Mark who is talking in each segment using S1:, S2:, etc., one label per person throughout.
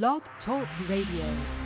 S1: Blog Talk Radio.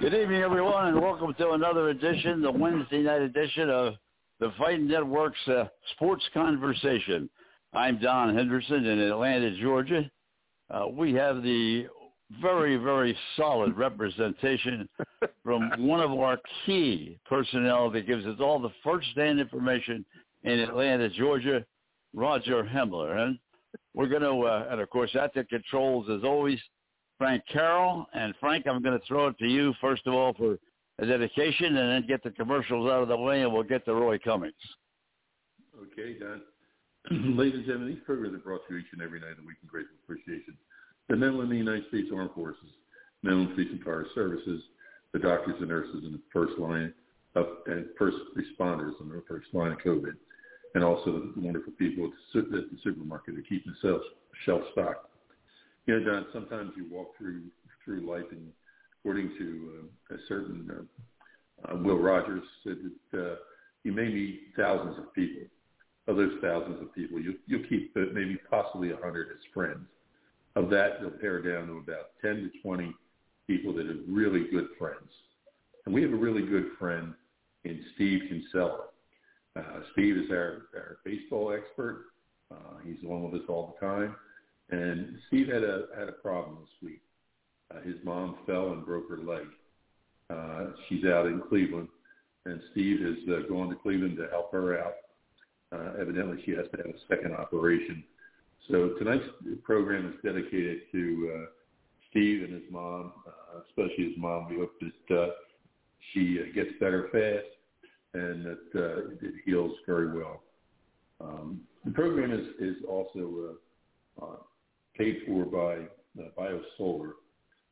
S2: Good
S3: evening, everyone, and welcome to another edition, the Wednesday night edition of the Fighting Network's uh, Sports Conversation. I'm Don Henderson in Atlanta, Georgia. Uh, we have the very, very solid representation from one of our key personnel that gives us all the first-hand information in Atlanta, Georgia, Roger Hemler. And we're going to, uh, and of course, at the controls, as always, Frank Carroll. And Frank, I'm going to throw it to you first of all for a dedication, and then get the commercials out of the way, and we'll get to Roy Cummings.
S4: Okay, Don. Ladies and gentlemen, these programs are brought to you each and every night the week in grateful appreciation. The men in the United States Armed Forces, men in police and fire services, the doctors and nurses in the first line of and first responders in the first line of COVID, and also the wonderful people at the, supermarket that keep the shelf, shelf stocked. You know, Don, sometimes you walk through through life, and according to uh, a certain uh, uh, Will Rogers said that uh, you may meet thousands of people. Of those thousands of people, you, you'll keep uh, maybe possibly a hundred as friends. Of that, you'll pare down to about 10 to 20 people that are really good friends. And we have a really good friend in Steve Kinsella. Uh, Steve is our, our baseball expert. Uh, he's one with us all the time. And Steve had a had a problem this week. Uh, his mom fell and broke her leg. Uh, she's out in Cleveland, and Steve is uh, going to Cleveland to help her out. Uh, evidently, she has to have a second operation. So tonight's program is dedicated to uh, Steve and his mom, uh, especially his mom. We hope that uh, she uh, gets better fast and that uh, it heals very well. Um, the program is, is also uh, uh, paid for by uh, BioSolar.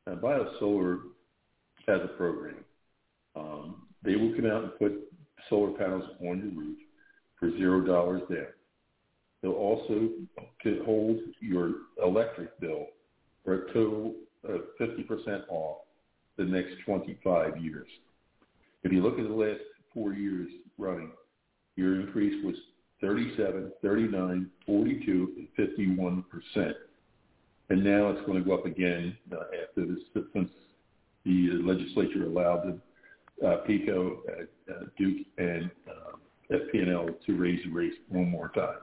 S4: Now, BioSolar has a program. Um, they will come out and put solar panels on your roof for zero dollars there. They'll also hold your electric bill for a total of 50% off the next 25 years. If you look at the last four years running, your increase was 37, 39, 42, and 51 percent. And now it's going to go up again uh, after this, since the legislature allowed the uh, PECO, uh, Duke, and uh, FP&L to raise the rates one more time.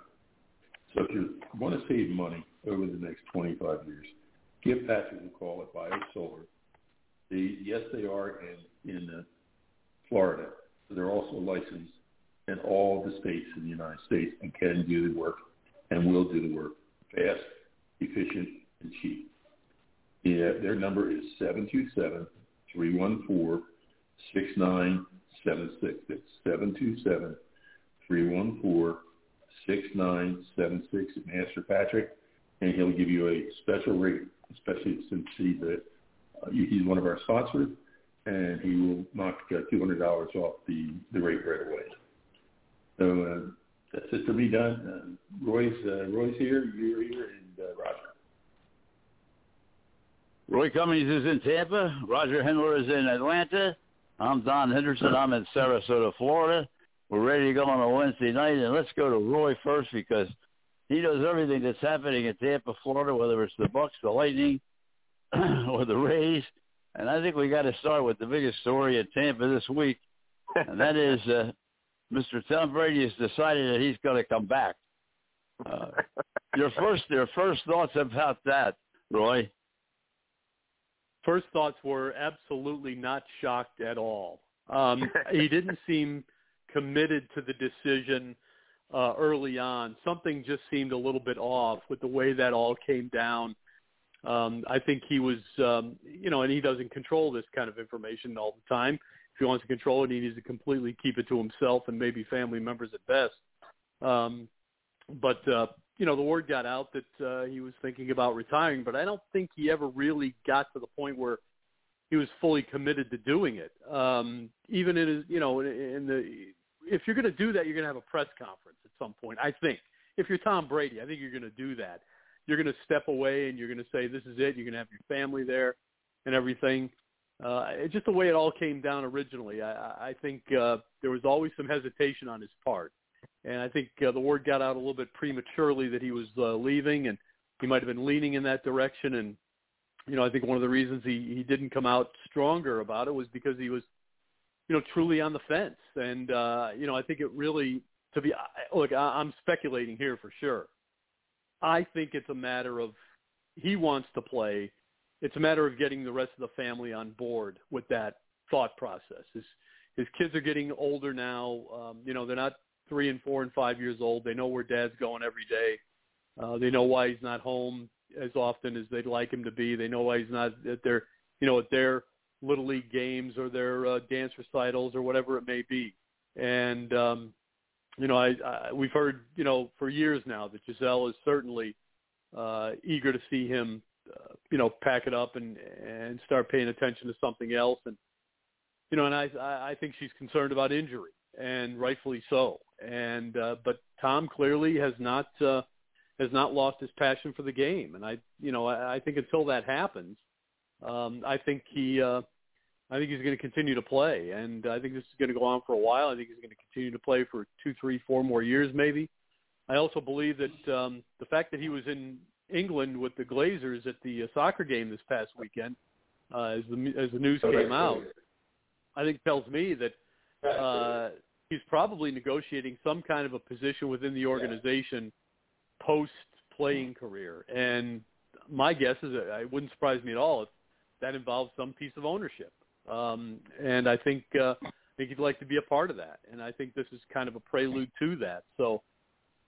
S4: So if you want to save money over the next 25 years, give Patrick a call at BioSolar. They, yes, they are in, in uh, Florida. They're also licensed in all the states in the United States and can do the work and will do the work fast, efficient, and cheap. Yeah, their number is 727 314 6976. It's 727 314 6976. Master Patrick, and he'll give you a special rate, especially since he's, a, uh, he's one of our sponsors, and he will knock uh, $200 off the, the rate right away. So uh, that's it for me, Don. Uh, Roy's, uh, Roy's here, you're here, and uh, Roger.
S3: Roy Cummings is in Tampa. Roger Hendler is in Atlanta. I'm Don Henderson. I'm in Sarasota, Florida. We're ready to go on a Wednesday night, and let's go to Roy first because he knows everything that's happening in Tampa, Florida, whether it's the Bucs, the Lightning, or the Rays. And I think we got to start with the biggest story in Tampa this week, and that is uh, Mr. Tom Brady has decided that he's going to come back. Uh, your first, your first thoughts about that, Roy?
S5: First thoughts were absolutely not shocked at all. Um, he didn't seem committed to the decision uh, early on. Something just seemed a little bit off with the way that all came down. Um, I think he was, um, you know, and he doesn't control this kind of information all the time. If he wants to control it, he needs to completely keep it to himself and maybe family members at best. Um, but uh, you know, the word got out that uh, he was thinking about retiring, but I don't think he ever really got to the point where he was fully committed to doing it. Um, even in his, you know, in, in the, if you're going to do that, you're going to have a press conference at some point. I think if you're Tom Brady, I think you're going to do that. You're going to step away and you're going to say, "This is it." You're going to have your family there and everything. Uh, it's just the way it all came down originally. I, I think uh, there was always some hesitation on his part and I think uh, the word got out a little bit prematurely that he was uh, leaving, and he might have been leaning in that direction. And you know, I think one of the reasons he he didn't come out stronger about it was because he was, you know, truly on the fence. And uh, you know, I think it really to be look, I, I'm speculating here for sure. I think it's a matter of he wants to play. It's a matter of getting the rest of the family on board with that thought process. His his kids are getting older now. Um, you know, they're not three and four and five years old. They know where dad's going every day. Uh, they know why he's not home as often as they'd like him to be. They know why he's not at their, you know, at their little league games or their uh, dance recitals or whatever it may be. And um, you know, I, I we've heard, you know, for years now that Gisele is certainly uh, eager to see him, uh, you know, pack it up and and start paying attention to something else. And you know, and I I think she's concerned about injury and rightfully so. And uh, but Tom clearly has not uh, has not lost his passion for the game, and I you know I, I think until that happens, um, I think he uh, I think he's going to continue to play, and I think this is going to go on for a while. I think he's going to continue to play for two, three, four more years, maybe. I also believe that um, the fact that he was in England with the Glazers at the uh, soccer game this past weekend, uh, as the as the news came out, I think tells me that uh, he's probably negotiating some kind of a position within the organization post playing career. And my guess is that it wouldn't surprise me at all if that involves some piece of ownership. Um, and I think uh, I think he'd like to be a part of that. And I think this is kind of a prelude to that. So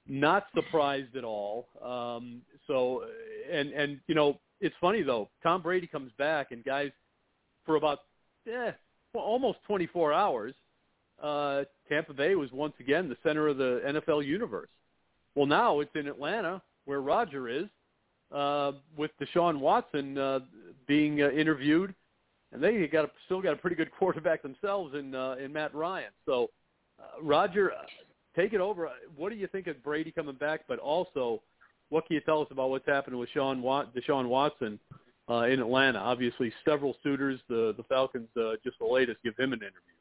S5: not surprised at all. Um, so and and you know it's funny though. Tom Brady comes back and guys for about eh, almost 24 hours. Uh, Tampa Bay was once again the center of the NFL universe. Well, now it's in Atlanta where Roger is, uh, with Deshaun Watson uh, being uh, interviewed, and they got a, still got a pretty good quarterback themselves in uh, in Matt Ryan. So, uh, Roger, uh, take it over. What do you think of Brady coming back? But also, what can you tell us about what's happening with Sean Wat- Deshaun Watson uh, in Atlanta? Obviously, several suitors. The the Falcons uh, just the latest give him an interview.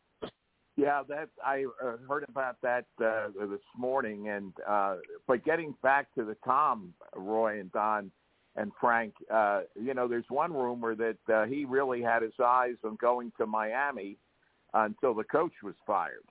S6: Yeah, that I uh, heard about that uh, this morning, and uh, but getting back to the Tom, Roy and Don, and Frank, uh, you know, there's one rumor that uh, he really had his eyes on going to Miami until the coach was fired,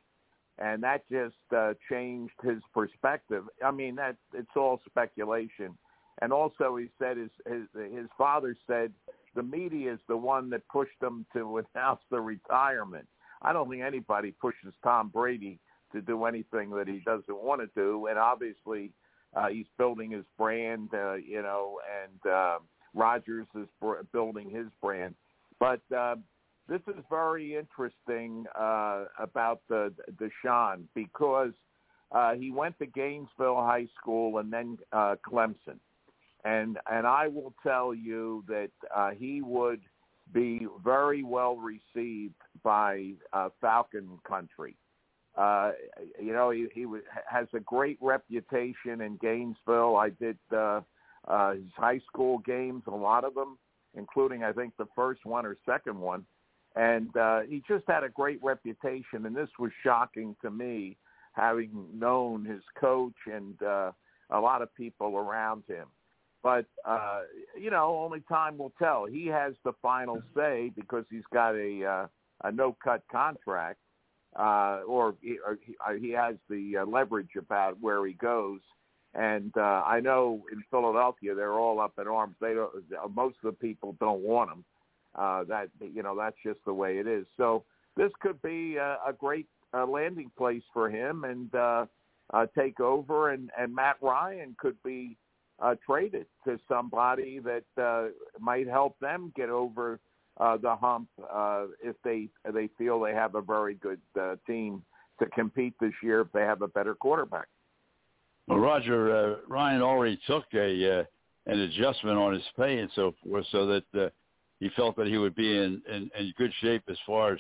S6: and that just uh, changed his perspective. I mean, that it's all speculation, and also he said his his his father said the media is the one that pushed him to announce the retirement I don't think anybody pushes Tom Brady to do anything that he doesn't want to do, and obviously uh, he's building his brand, uh, you know, and uh, Rodgers is br- building his brand. But uh, this is very interesting uh, about the Deshaun because uh, he went to Gainesville High School and then uh, Clemson, and and I will tell you that uh, he would be very well received by uh, Falcon Country. Uh, you know, he, he has a great reputation in Gainesville. I did uh, uh, his high school games, a lot of them, including I think the first one or second one, and uh, he just had a great reputation. And this was shocking to me, having known his coach and uh, a lot of people around him. But uh, you know, only time will tell. He has the final say because he's got a uh, a no cut contract, uh, or, he, or he, uh, he has the uh, leverage about where he goes. And uh, I know in Philadelphia they're all up in arms. They don't. Most of the people don't want him. Uh, that you know that's just the way it is. So this could be a, a great uh, landing place for him and uh, uh, take over. And and Matt Ryan could be uh, traded to somebody that uh, might help them get over uh, the hump uh, if they they feel they have a very good uh, team to compete this year if they have a better quarterback.
S3: Well, Roger uh, Ryan already took a uh, an adjustment on his pay and so forth, so that uh, he felt that he would be in, in in good shape as far as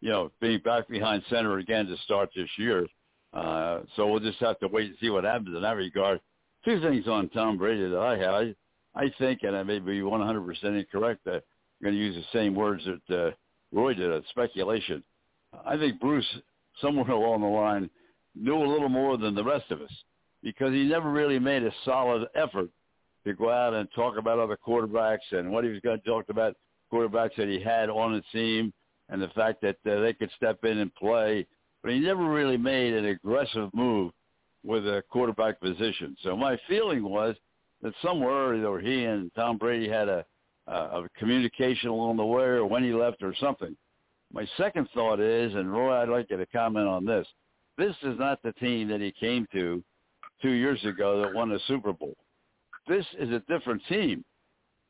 S3: you know being back behind center again to start this year. Uh, so we'll just have to wait and see what happens in that regard. Two things on Tom Brady that I have. I, I think, and I may be 100% incorrect, that going to use the same words that uh, Roy did, a speculation. I think Bruce, somewhere along the line, knew a little more than the rest of us because he never really made a solid effort to go out and talk about other quarterbacks and what he was going to talk about quarterbacks that he had on the team and the fact that uh, they could step in and play. But he never really made an aggressive move with a quarterback position. So my feeling was that somewhere either he and Tom Brady had a uh, of communication along the way or when he left or something. My second thought is, and Roy, I'd like you to comment on this. This is not the team that he came to two years ago that won the Super Bowl. This is a different team.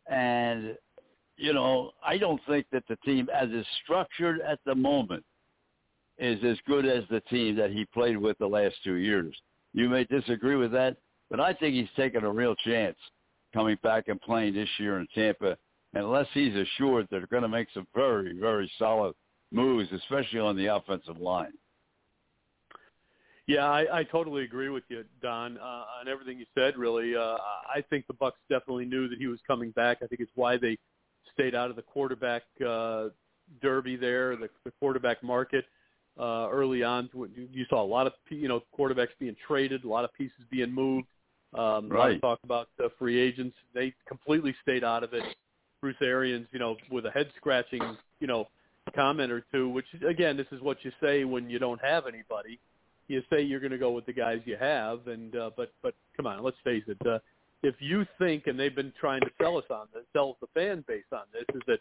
S3: And, you know, I don't think that the team as is structured at the moment is as good as the team that he played with the last two years. You may disagree with that, but I think he's taken a real chance coming back and playing this year in Tampa, unless he's assured they're going to make some very, very solid moves, especially on the offensive line.
S5: Yeah, I, I totally agree with you, Don, uh, on everything you said. Really, uh, I think the Bucs definitely knew that he was coming back. I think it's why they stayed out of the quarterback uh, derby there, the, the quarterback market uh, early on. You saw a lot of you know quarterbacks being traded, a lot of pieces being moved. Um,
S3: right.
S5: Talk about the free agents. They completely stayed out of it. Bruce Arians, you know, with a head scratching, you know, comment or two. Which again, this is what you say when you don't have anybody. you say you're going to go with the guys you have, and uh, but but come on, let's face it. Uh, if you think, and they've been trying to sell us on this, sell the fan base on this, is that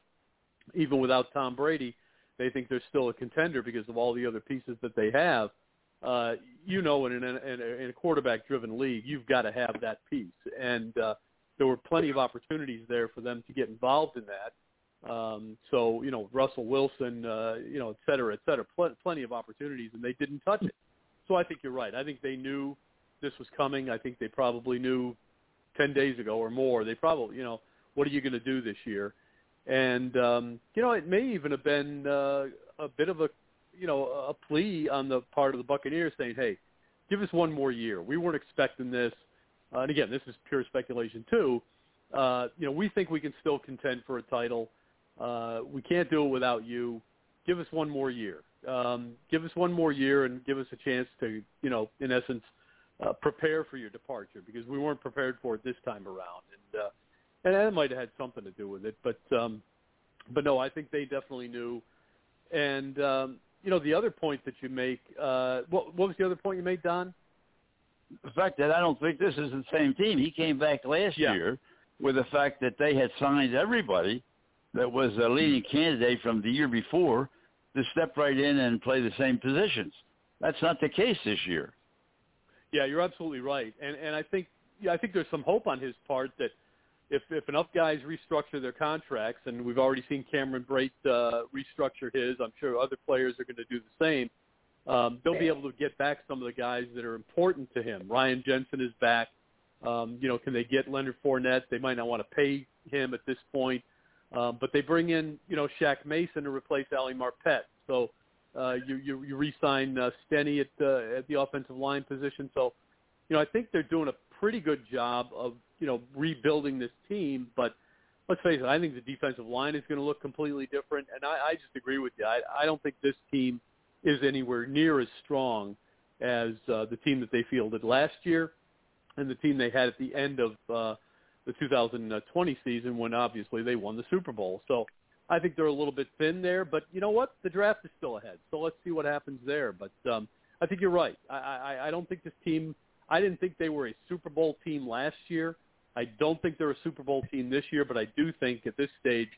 S5: even without Tom Brady, they think they're still a contender because of all the other pieces that they have. Uh, you know, in, an, in, a, in a quarterback-driven league, you've got to have that piece, and uh, there were plenty of opportunities there for them to get involved in that. Um, so, you know, Russell Wilson, uh, you know, et cetera, et cetera, pl- plenty of opportunities, and they didn't touch it. So I think you're right. I think they knew this was coming. I think they probably knew 10 days ago or more. They probably, you know, what are you going to do this year? And, um, you know, it may even have been uh, a bit of a, you know, a plea on the part of the Buccaneers saying, hey, give us one more year. We weren't expecting this. Uh, and again, this is pure speculation too. Uh, you know, we think we can still contend for a title. Uh, we can't do it without you. Give us one more year. Um, give us one more year and give us a chance to, you know, in essence, uh, prepare for your departure because we weren't prepared for it this time around, and uh, and that might have had something to do with it. But um, but no, I think they definitely knew. And um, you know, the other point that you make, uh, what, what was the other point you made, Don?
S3: The fact that I don't think this is the same team. He came back last
S5: Yeah.
S3: year with the fact that they had signed everybody that was a leading candidate from the year before to step right in and play the same positions. That's not the case this year.
S5: Yeah, you're absolutely right, and and I think yeah, I think there's some hope on his part that if if enough guys restructure their contracts, and we've already seen Cameron Brate uh, restructure his, I'm sure other players are going to do the same. Um, they'll be able to get back some of the guys that are important to him. Ryan Jensen is back. Um, you know, can they get Leonard Fournette? They might not want to pay him at this point, um, but they bring in you know Shaq Mason to replace Ali Marpet. So uh, you you, you re-sign uh, Stinnie at uh, at the offensive line position. So you know I think they're doing a pretty good job of you know rebuilding this team. But let's face it, I think the defensive line is going to look completely different. And I, I just agree with you. I, I don't think this team is anywhere near as strong as uh, the team that they fielded last year and the team they had at the end of uh, the 2020 season when obviously they won the Super Bowl. So I think they're a little bit thin there, but you know what? The draft is still ahead, so let's see what happens there. But um, I think you're right. I, I, I don't think this team. I didn't think they were a Super Bowl team last year. I don't think they're a Super Bowl team this year, but I do think at this stage,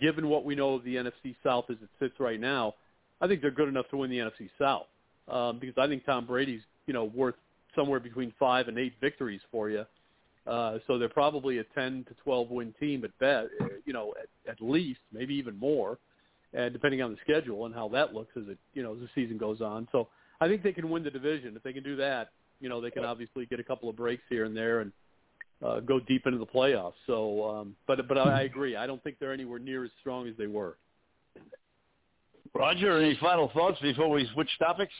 S5: given what we know of the NFC South as it sits right now, I think they're good enough to win the NFC South um, because I think Tom Brady's you know worth somewhere between five and eight victories for you. Uh, so they're probably a 10 to 12 win team at best, you know, at, at least, maybe even more, and depending on the schedule and how that looks as it, you know, as the season goes on. So I think they can win the division. If they can do that, you know, they can obviously get a couple of breaks here and there and uh, go deep into the playoffs. So, um, but but I, I agree. I don't think they're anywhere near as strong as they were.
S3: Roger, any final thoughts before we switch topics?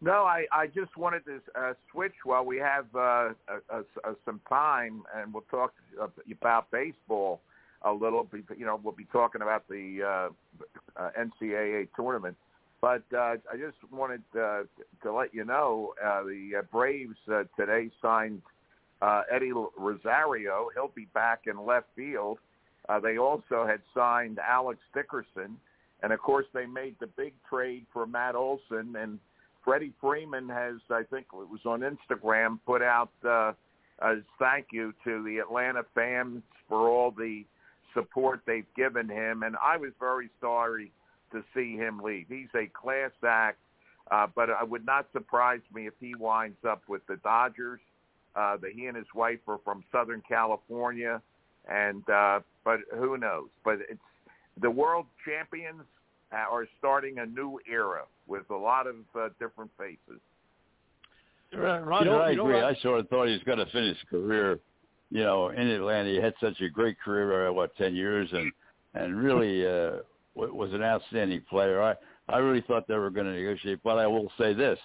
S6: No, I, I just wanted to uh, switch while we have uh, uh, uh, some time, and we'll talk about baseball a little. You know, we'll be talking about the uh, uh, NCAA tournament. But uh, I just wanted uh, to let you know uh, the uh, Braves uh, today signed uh, Eddie Rosario. He'll be back in left field. Uh, they also had signed Alex Dickerson, and of course they made the big trade for Matt Olson and Freddie Freeman has, I think it was on Instagram, put out uh, a thank you to the Atlanta fans for all the support they've given him, and I was very sorry to see him leave. He's a class act, uh, but it would not surprise me if he winds up with the Dodgers. Uh, that he and his wife are from Southern California, and uh, but who knows? But it's the world champions are starting a new era with a lot of uh, different faces.
S3: Roger,
S5: You know-
S3: I
S5: you
S3: agree.
S5: what?
S3: I sort of thought he was going to finish his career, you know, in Atlanta. He had such a great career, uh, what, ten years, and and really uh, was an outstanding player. I I really thought they were going to negotiate, but I will say this: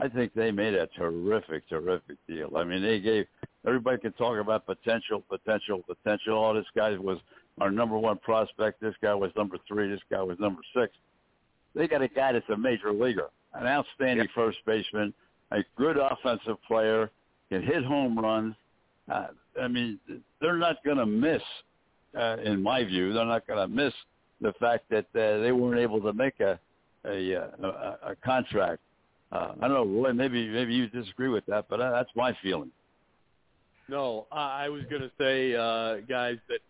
S3: I think they made a terrific, terrific deal. I mean, they gave everybody could talk about potential, potential, potential. All this guy was our number one prospect. This guy was number three. This guy was number six. They got a guy that's a major leaguer, an outstanding first baseman, a good offensive player, can hit home runs. Uh, I mean, they're not going to miss, uh, in my view, they're not going to miss the fact that uh, they weren't able to make a a, uh, a a contract Uh, I don't know, Roy. Maybe maybe you disagree with that, but uh, that's my feeling.
S5: No, I, I was going to say, uh, guys, that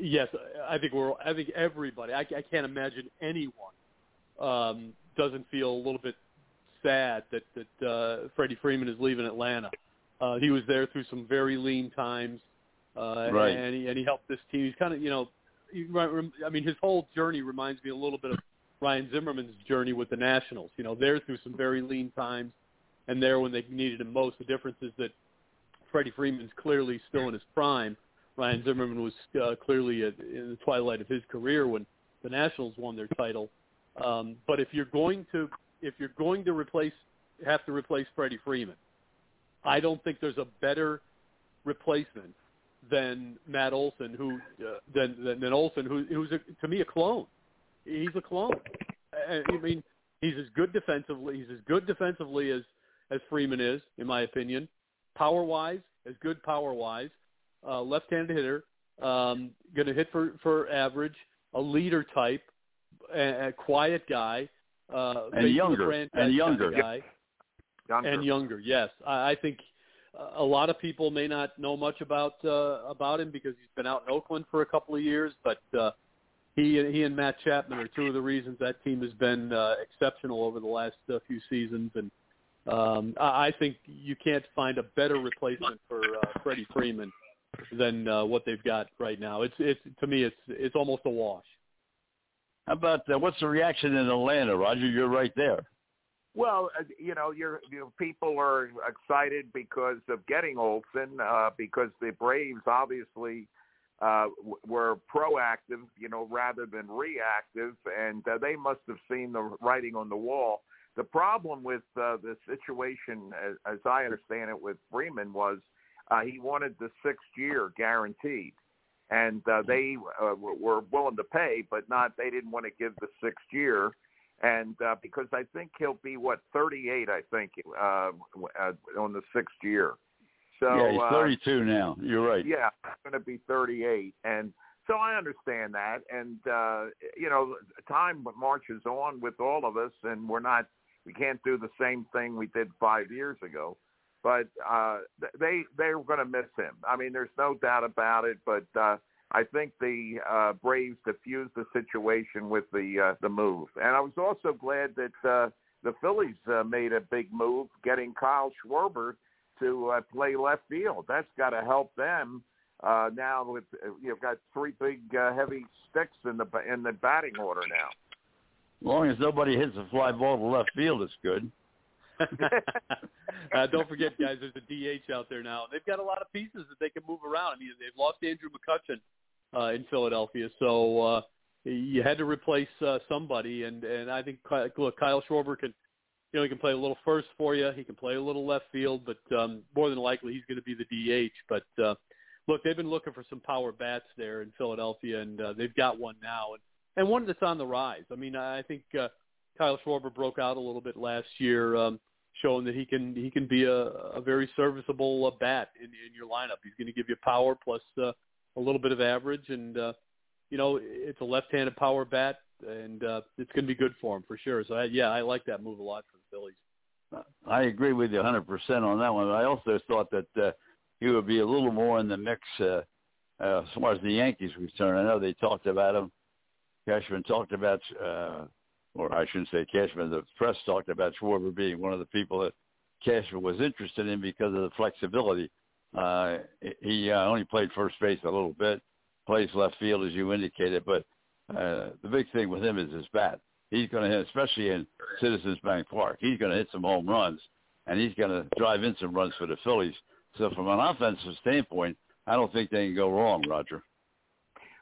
S5: yes, I think we're. I think everybody. I, I can't imagine anyone um, doesn't feel a little bit sad that that uh, Freddie Freeman is leaving Atlanta. Uh, he was there through some very lean times, uh,
S3: Right.
S5: and he and he helped this team. He's kind of you know, he, I mean, his whole journey reminds me a little bit of Ryan Zimmerman's journey with the Nationals. You know, they're through some very lean times, and there when they needed him most. The difference is that Freddie Freeman's clearly still in his prime. Ryan Zimmerman was uh, clearly at, in the twilight of his career when the Nationals won their title. Um, but if you're going to if you're going to replace have to replace Freddie Freeman, I don't think there's a better replacement than Matt Olson, who uh, than, than than Olson, who who's a, to me a clone. He's a clone. I I mean, he's as good defensively. He's as good defensively as as Freeman is, in my opinion. Power wise, as good power wise. Uh, left-handed hitter, um, going to hit for for average, a leader type, a, a quiet guy, uh,
S3: And younger,
S5: a franchise
S3: and younger.
S5: guy
S6: Younger.
S5: and younger. Yes, I, I think uh, a lot of people may not know much about uh, about him because he's been out in Oakland for a couple of years, but uh, he he and Matt Chapman are two of the reasons that team has been uh, exceptional over the last uh, few seasons, and um, I, I think you can't find a better replacement for uh, Freddie Freeman than uh, what they've got right now. It's it's to me it's it's almost a wash.
S3: How about uh, what's the reaction in Atlanta, Roger? You're right there.
S6: Well, uh, you know, you're, you know, people are excited because of getting Olson, uh, because the Braves obviously uh, were proactive, you know, rather than reactive, and uh, they must have seen the writing on the wall. The problem with uh, the situation, as, as I understand it, with Freeman was uh, he wanted the sixth year guaranteed, and uh, they uh, were were willing to pay, but not they didn't want to give the sixth year and uh, because I think he'll be what 38, I think, uh, uh, on the sixth year. So
S3: yeah, he's
S6: uh,
S3: 32 now. You're right.
S6: yeah, going to be 38, and so I understand that, and uh, you know, time marches on with all of us, and we're not, we can't do the same thing we did five years ago, but uh, they they're going to miss him. I mean, there's no doubt about it, but. Uh, I think the uh, Braves diffused the situation with the uh, the move, and I was also glad that uh, the Phillies uh, made a big move, getting Kyle Schwarber to uh, play left field. That's got to help them uh, now. With uh, you've got three big uh, heavy sticks in the in the batting order now.
S3: As long as nobody hits a fly ball to left field, it's good.
S5: uh, don't forget, guys, there's a DH out there now. They've got a lot of pieces that they can move around. I mean, they've lost Andrew McCutchen uh, in Philadelphia, so uh, you had to replace uh, somebody. And and I think look, Kyle Schwarber can, you know, he can play a little first for you. He can play a little left field, but um, more than likely he's going to be the DH. But uh, look, they've been looking for some power bats there in Philadelphia, and uh, they've got one now, and and one that's on the rise. I mean, I think uh, Kyle Schwarber broke out a little bit last year. Um, showing that he can he can be a, a very serviceable uh, bat in, in your lineup. He's going to give you power plus uh, a little bit of average, and uh, you know it's a left-handed power bat, and uh, it's going to be good for him for sure. So I, yeah, I like that move a lot for the Phillies.
S3: I agree with you 100% on that one. I also thought that uh, he would be a little more in the mix uh, uh, as far as the Yankees concerned. I know they talked about him. Cashman talked about, uh, or I shouldn't say Cashman, the press talked about Schwarber being one of the people that Cashman was interested in because of the flexibility. Uh, he uh, only played first base a little bit, plays left field as you indicated, but uh, the big thing with him is his bat. He's going to hit, especially in Citizens Bank Park, he's going to hit some home runs, and he's going to drive in some runs for the Phillies. So from an offensive standpoint, I don't think they can go wrong, Roger.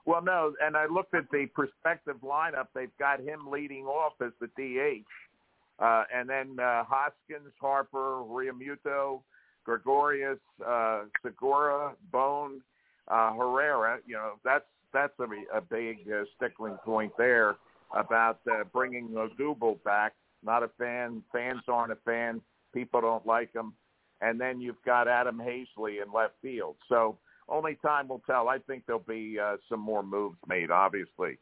S6: Well, no, and I looked at the prospective lineup. They've got him leading off as the DH, uh, and then uh, Hoskins, Harper, Realmuto, Gregorius, uh, Segura, Bohm, uh, Herrera. You know, that's that's a, a big uh, stickling point there about uh, bringing Odubel back. Not a fan. Fans aren't a fan. People don't like him. And then you've got Adam Haseley in left field. So only time will tell. I think there'll be uh, some more moves made, obviously.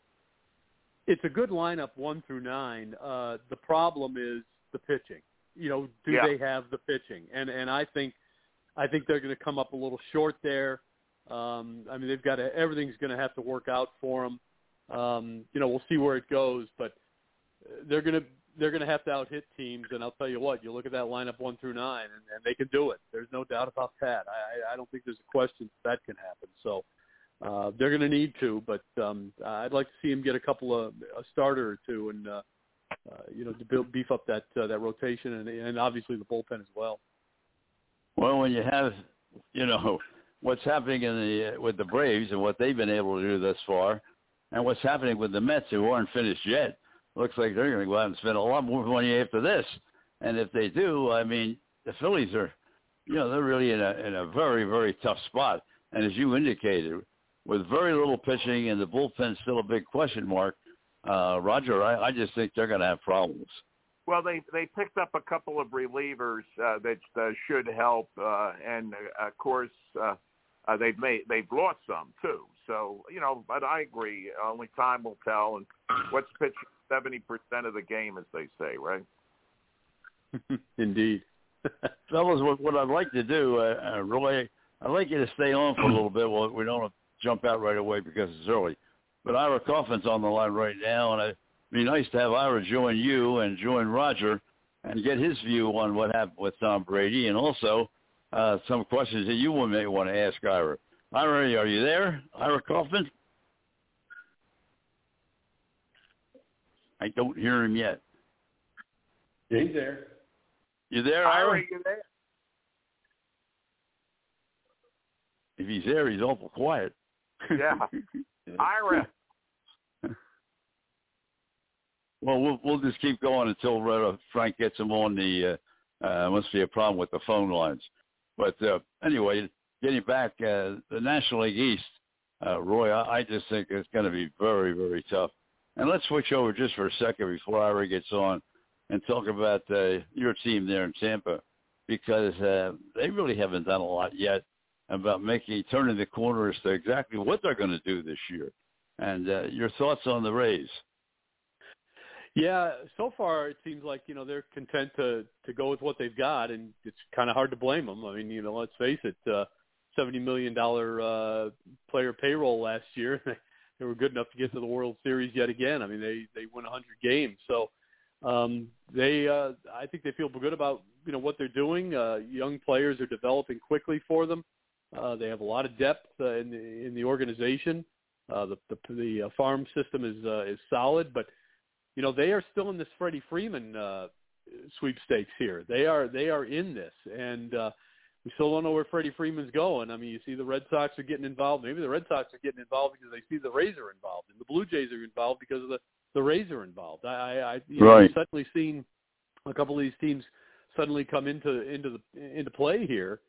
S5: It's a good lineup, one through nine. Uh, the problem is the pitching. You know, do
S6: Yeah.
S5: they have the pitching? And and I think I think they're going to come up a little short there. Um, I mean, they've got to, everything's going to have to work out for them. Um, you know, we'll see where it goes, but they're going to they're going to have to out hit teams. And I'll tell you what, you look at that lineup one through nine, and, and they can do it. There's no doubt about that. I, I don't think there's a question that, that can happen. So uh, they're going to need to, but um, I'd like to see him get a couple of a starter or two, and uh, uh, you know, to build, beef up that uh, that rotation, and, and obviously the bullpen as well.
S3: Well, when you have, you know, what's happening in the with the Braves and what they've been able to do thus far, and what's happening with the Mets who aren't finished yet, looks like they're going to go out and spend a lot more money after this. And if they do, I mean, the Phillies are, you know, they're really in a in a very very tough spot. And as you indicated, with very little pitching and the bullpen still a big question mark, uh, Roger, I, I just think they're going to have problems.
S6: Well, they they picked up a couple of relievers uh, that uh, should help, uh, and uh, of course uh, uh, they've made they've lost some too. So you know, but I agree. Only time will tell. And what's pitching seventy percent of the game, as they say, right?
S5: Indeed.
S3: Fellas, what, what I'd like to do, uh, uh, Roy, I'd like you to stay on for a little bit. Well, we don't jump out right away because it's early. But Ira Kaufman's on the line right now, and it'd be nice to have Ira join you and join Roger and get his view on what happened with Tom Brady and also uh, some questions that you may want to ask Ira. Ira, are you there? Ira Kaufman? I don't hear him yet.
S4: He's there.
S3: You there,
S6: Ira,
S3: Ira?
S6: you there?
S3: If he's there, he's awful quiet.
S6: Yeah. Ira.
S3: Well, we'll we'll just keep going until uh, Frank gets him on the. Uh, uh, must be a problem with the phone lines, but uh, anyway, getting back, uh, the National League East, uh, Roy, I, I just think it's going to be very very tough. And let's switch over just for a second before Ira gets on, and talk about uh, your team there in Tampa, because uh, they really haven't done a lot yet about making turning the corner as to exactly what they're going to do this year. And uh, your thoughts on the Rays?
S5: Yeah, so far it seems like you know they're content to to go with what they've got, and it's kind of hard to blame them. I mean, you know, let's face it, uh, seventy million dollar uh, player payroll last year. they were good enough to get to the World Series yet again. I mean, they they won a hundred games, so um, they uh, I think they feel good about you know what they're doing. Uh, young players are developing quickly for them. Uh, they have a lot of depth uh, in the in the organization. Uh, the the, the uh, farm system is uh, is solid, but you know they are still in this Freddie Freeman uh, sweepstakes here. They are they are in this, and uh, we still don't know where Freddie Freeman's going. I mean, you see the Red Sox are getting involved. Maybe the Red Sox are getting involved because they see the Rays are involved, and the Blue Jays are involved because of the the Rays are involved. I, I, you know,
S3: Right.
S5: I've suddenly seen a couple of these teams suddenly come into into the into play here,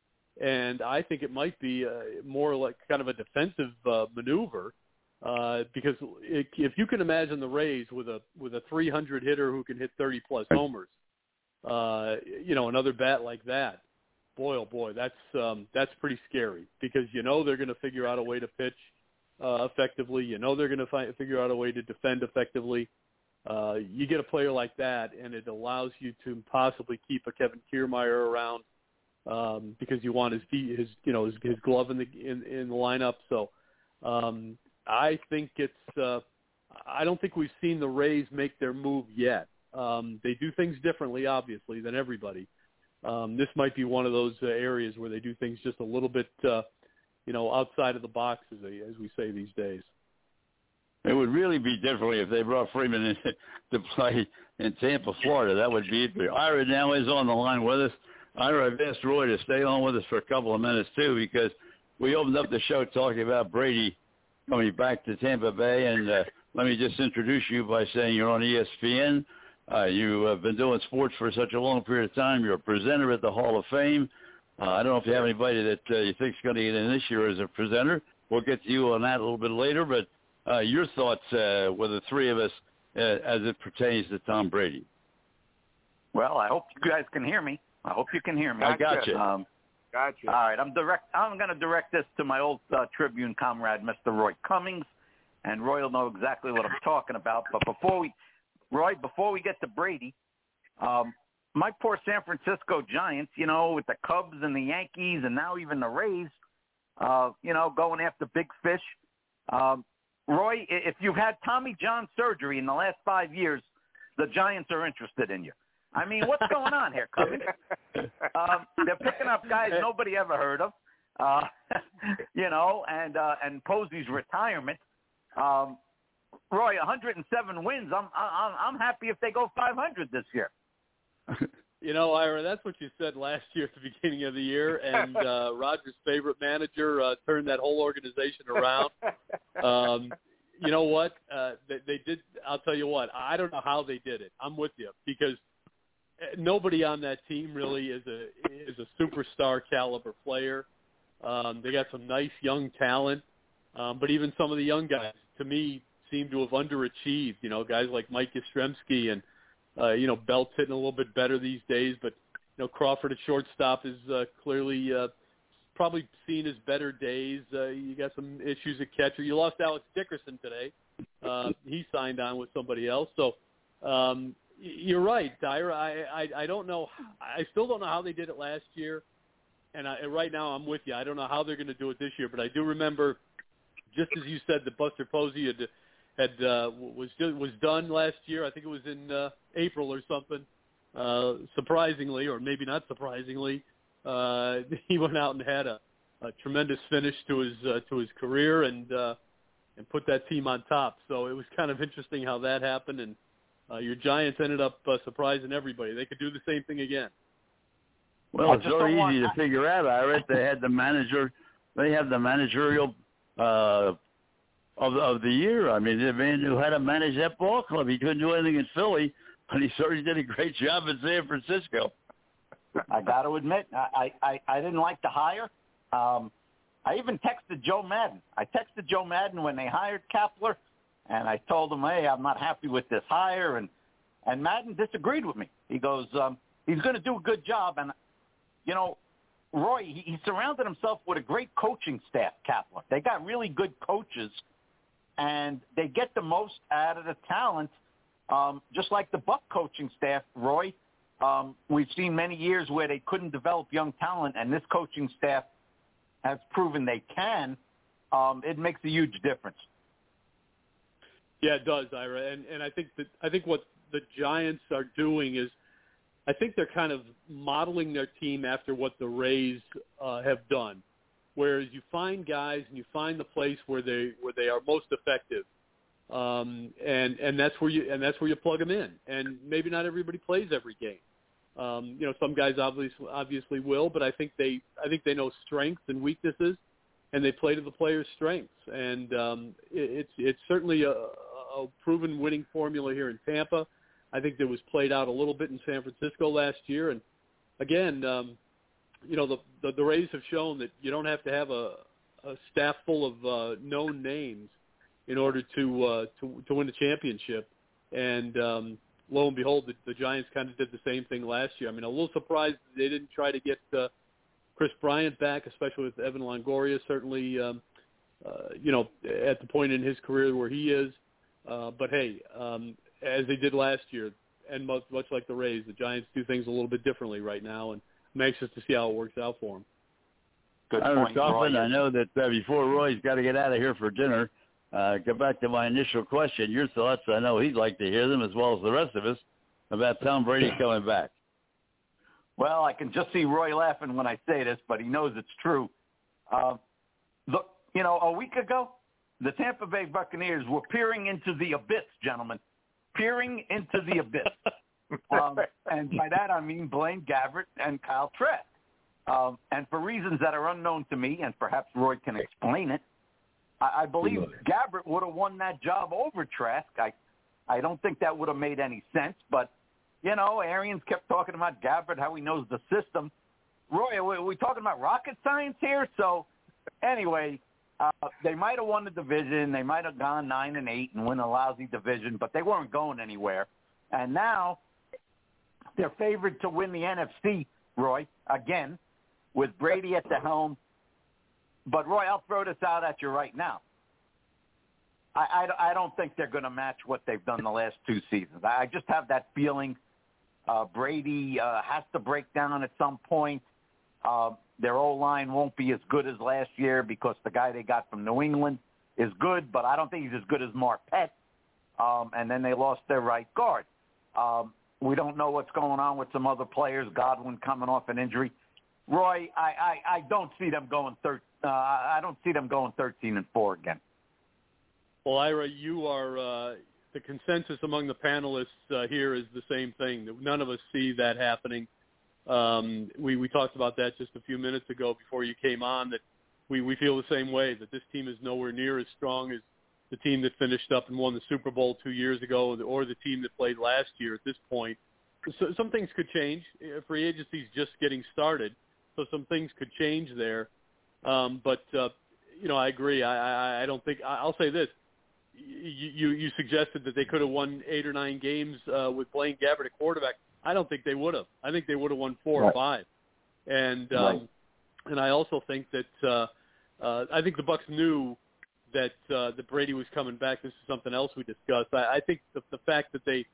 S5: and I think it might be uh, more like kind of a defensive uh, maneuver uh, because it, if you can imagine the Rays with a with a 300 hitter who can hit 30 plus homers, uh, you know, another bat like that, boy oh boy, that's um, that's pretty scary because you know they're going to figure out a way to pitch uh, effectively. You know they're going to fi- figure out a way to defend effectively. Uh, you get a player like that, and it allows you to possibly keep a Kevin Kiermaier around um, because you want his his you know his, his glove in the in, in the lineup. So um, I think it's. Uh, I don't think we've seen the Rays make their move yet. Um, they do things differently, obviously, than everybody. Um, this might be one of those uh, areas where they do things just a little bit, uh, you know, outside of the box, as, they, as we say these days.
S3: It would really be differently if they brought Freeman in to play in Tampa, Florida. That would be it. Ira now is on the line with us. Ira, I've asked Roy to stay on with us for a couple of minutes too because we opened up the show talking about Brady coming back to Tampa Bay. And uh, let me just introduce you by saying you're on ESPN. Uh, you have been doing sports for such a long period of time. You're a presenter at the Hall of Fame. Uh, I don't know if you have anybody that uh, you think is going to get in this year as a presenter. We'll get to you on that a little bit later. But uh, your thoughts uh, with the three of us uh, as it pertains to Tom Brady.
S7: Well, I hope you guys can hear me. I hope you can hear me.
S3: I got you.
S7: Um,
S6: Gotcha.
S7: all right, I'm direct. I'm going to direct this to my old uh, Tribune comrade, Mr. Roy Cummings, and Roy will know exactly what I'm talking about. But before we, Roy, before we get to Brady, um, my poor San Francisco Giants, you know, with the Cubs and the Yankees and now even the Rays, uh, you know, going after big fish. Um, Roy, if you've had Tommy John surgery in the last five years, the Giants are interested in you. I mean, what's going on here, Cummings? Um, they're picking up guys nobody ever heard of, uh, you know, and uh, and Posey's retirement. Um, Roy, 107 wins. I'm I'm I'm happy if they go 500 this year.
S5: You know, Ira, that's what you said last year at the beginning of the year, and uh, Roger's favorite manager uh, turned that whole organization around. Um, you know what? Uh, they, they did. I'll tell you what. I don't know how they did it. I'm with you because nobody on that team really is a is a superstar caliber player. Um, they got some nice young talent, um, but even some of the young guys, to me, seem to have underachieved. You know, guys like Mike Yastrzemski and uh, you know, Belt's hitting a little bit better these days, but you know, Crawford at shortstop is uh, clearly uh, probably seen his better days. Uh, you got some issues at catcher. You lost Alex Dickerson today. Uh, he signed on with somebody else. So um, you're right, Ira. I, I I don't know. I still don't know how they did it last year, and I, and right now I'm with you. I don't know how they're going to do it this year, but I do remember, just as you said, that Buster Posey had had uh, was was done last year. I think it was in uh, April or something. Uh, surprisingly, or maybe not surprisingly, uh, he went out and had a, a tremendous finish to his uh, to his career and uh, and put that team on top. So it was kind of interesting how that happened. And uh, your Giants ended up uh, surprising everybody. They could do the same thing again.
S3: Well, it's
S7: just
S3: very
S7: don't want-
S3: easy to figure out, Ira. They had the manager. They have the managerial uh, of of the year. I mean, the man who had to manage that ball club. He couldn't do anything in Philly, but he certainly did a great job in San Francisco.
S7: I got to admit, I, I I didn't like the hire. Um, I even texted Joe Maddon. I texted Joe Maddon when they hired Kapler, and I told him, "Hey, I'm not happy with this hire." And and Maddon disagreed with me. He goes, um, "He's going to do a good job." And you know, Roy, he, he surrounded himself with a great coaching staff. Kapler. They got really good coaches, and they get the most out of the talent. Um, just like the Buc coaching staff, Roy. Um, we've seen many years where they couldn't develop young talent, and this coaching staff has proven they can. Um, it makes a huge difference.
S5: Yeah, it does, Ira, and and I think that I think what the Giants are doing is, I think they're kind of modeling their team after what the Rays uh, have done, whereas you find guys and you find the place where they where they are most effective, um, and and that's where you and that's where you plug them in, and maybe not everybody plays every game. Um, you know, some guys obviously obviously will, but I think they I think they know strengths and weaknesses, and they play to the players' strengths. And um, it, it's it's certainly a, a proven winning formula here in Tampa. I think that was played out a little bit in San Francisco last year. And again, um, you know, the, the the Rays have shown that you don't have to have a, a staff full of uh, known names in order to uh, to to win the championship. And um, lo and behold, the, the Giants kind of did the same thing last year. I mean, a little surprised they didn't try to get uh, Kris Bryant back, especially with Evan Longoria. Certainly, um, uh, you know, at the point in his career where he is. Uh, but hey, um, as they did last year, and much, much like the Rays, the Giants do things a little bit differently right now, and I'm anxious to see how it works out for them.
S7: Good
S3: Ira
S7: point,
S3: Kaufman,
S7: Roy.
S3: I know that uh, before Roy's got to get out of here for dinner, uh, go back to my initial question. Your thoughts, I know he'd like to hear them as well as the rest of us, about Tom Brady coming back.
S7: Well, I can just see Roy laughing when I say this, but he knows it's true. Uh, look, you know, a week ago, the Tampa Bay Buccaneers were peering into the abyss, gentlemen, peering into the abyss. um, and by that I mean Blaine Gabbert and Kyle Trask. Um, and for reasons that are unknown to me, and perhaps Roy can explain it, I, I believe Gabbert would have won that job over Trask. I, I don't think that would have made any sense, but you know, Arians kept talking about Gabbert, how he knows the system. Roy, are we, are we talking about rocket science here? So, anyway, uh, they might have won the division. They might have gone nine and eight and win a lousy division, but they weren't going anywhere. And now they're favored to win the NFC, Roy, again, with Brady at the helm. But Roy, I'll throw this out at you right now. I, I, I don't think they're going to match what they've done the last two seasons. I just have that feeling. Uh, Brady uh, has to break down at some point. Uh, their O line won't be as good as last year because the guy they got from New England is good, but I don't think he's as good as Marpet. Um, and then they lost their right guard. Um, we don't know what's going on with some other players. Godwin coming off an injury. Roy, I, I, I don't see them going thir- uh, I don't see them going thirteen and four again.
S5: Well, Ira, you are uh, the consensus among the panelists uh, here is the same thing. None of us see that happening. Um, we we talked about that just a few minutes ago before you came on. That we we feel the same way. That this team is nowhere near as strong as the team that finished up and won the Super Bowl two years ago, or the team that played last year. At this point, so some things could change. Free agency is just getting started, so some things could change there. Um, but uh, you know, I agree. I, I, I don't think I'll say this. You, you you suggested that they could have won eight or nine games uh, with Blaine Gabbert at quarterback. I don't think they would have. I think they would have won four
S7: right.
S5: or five. And um,
S7: right.
S5: and I also think that uh, uh, I think the Bucs knew that uh, that Brady was coming back. This is something else we discussed. I, I think the, the fact that they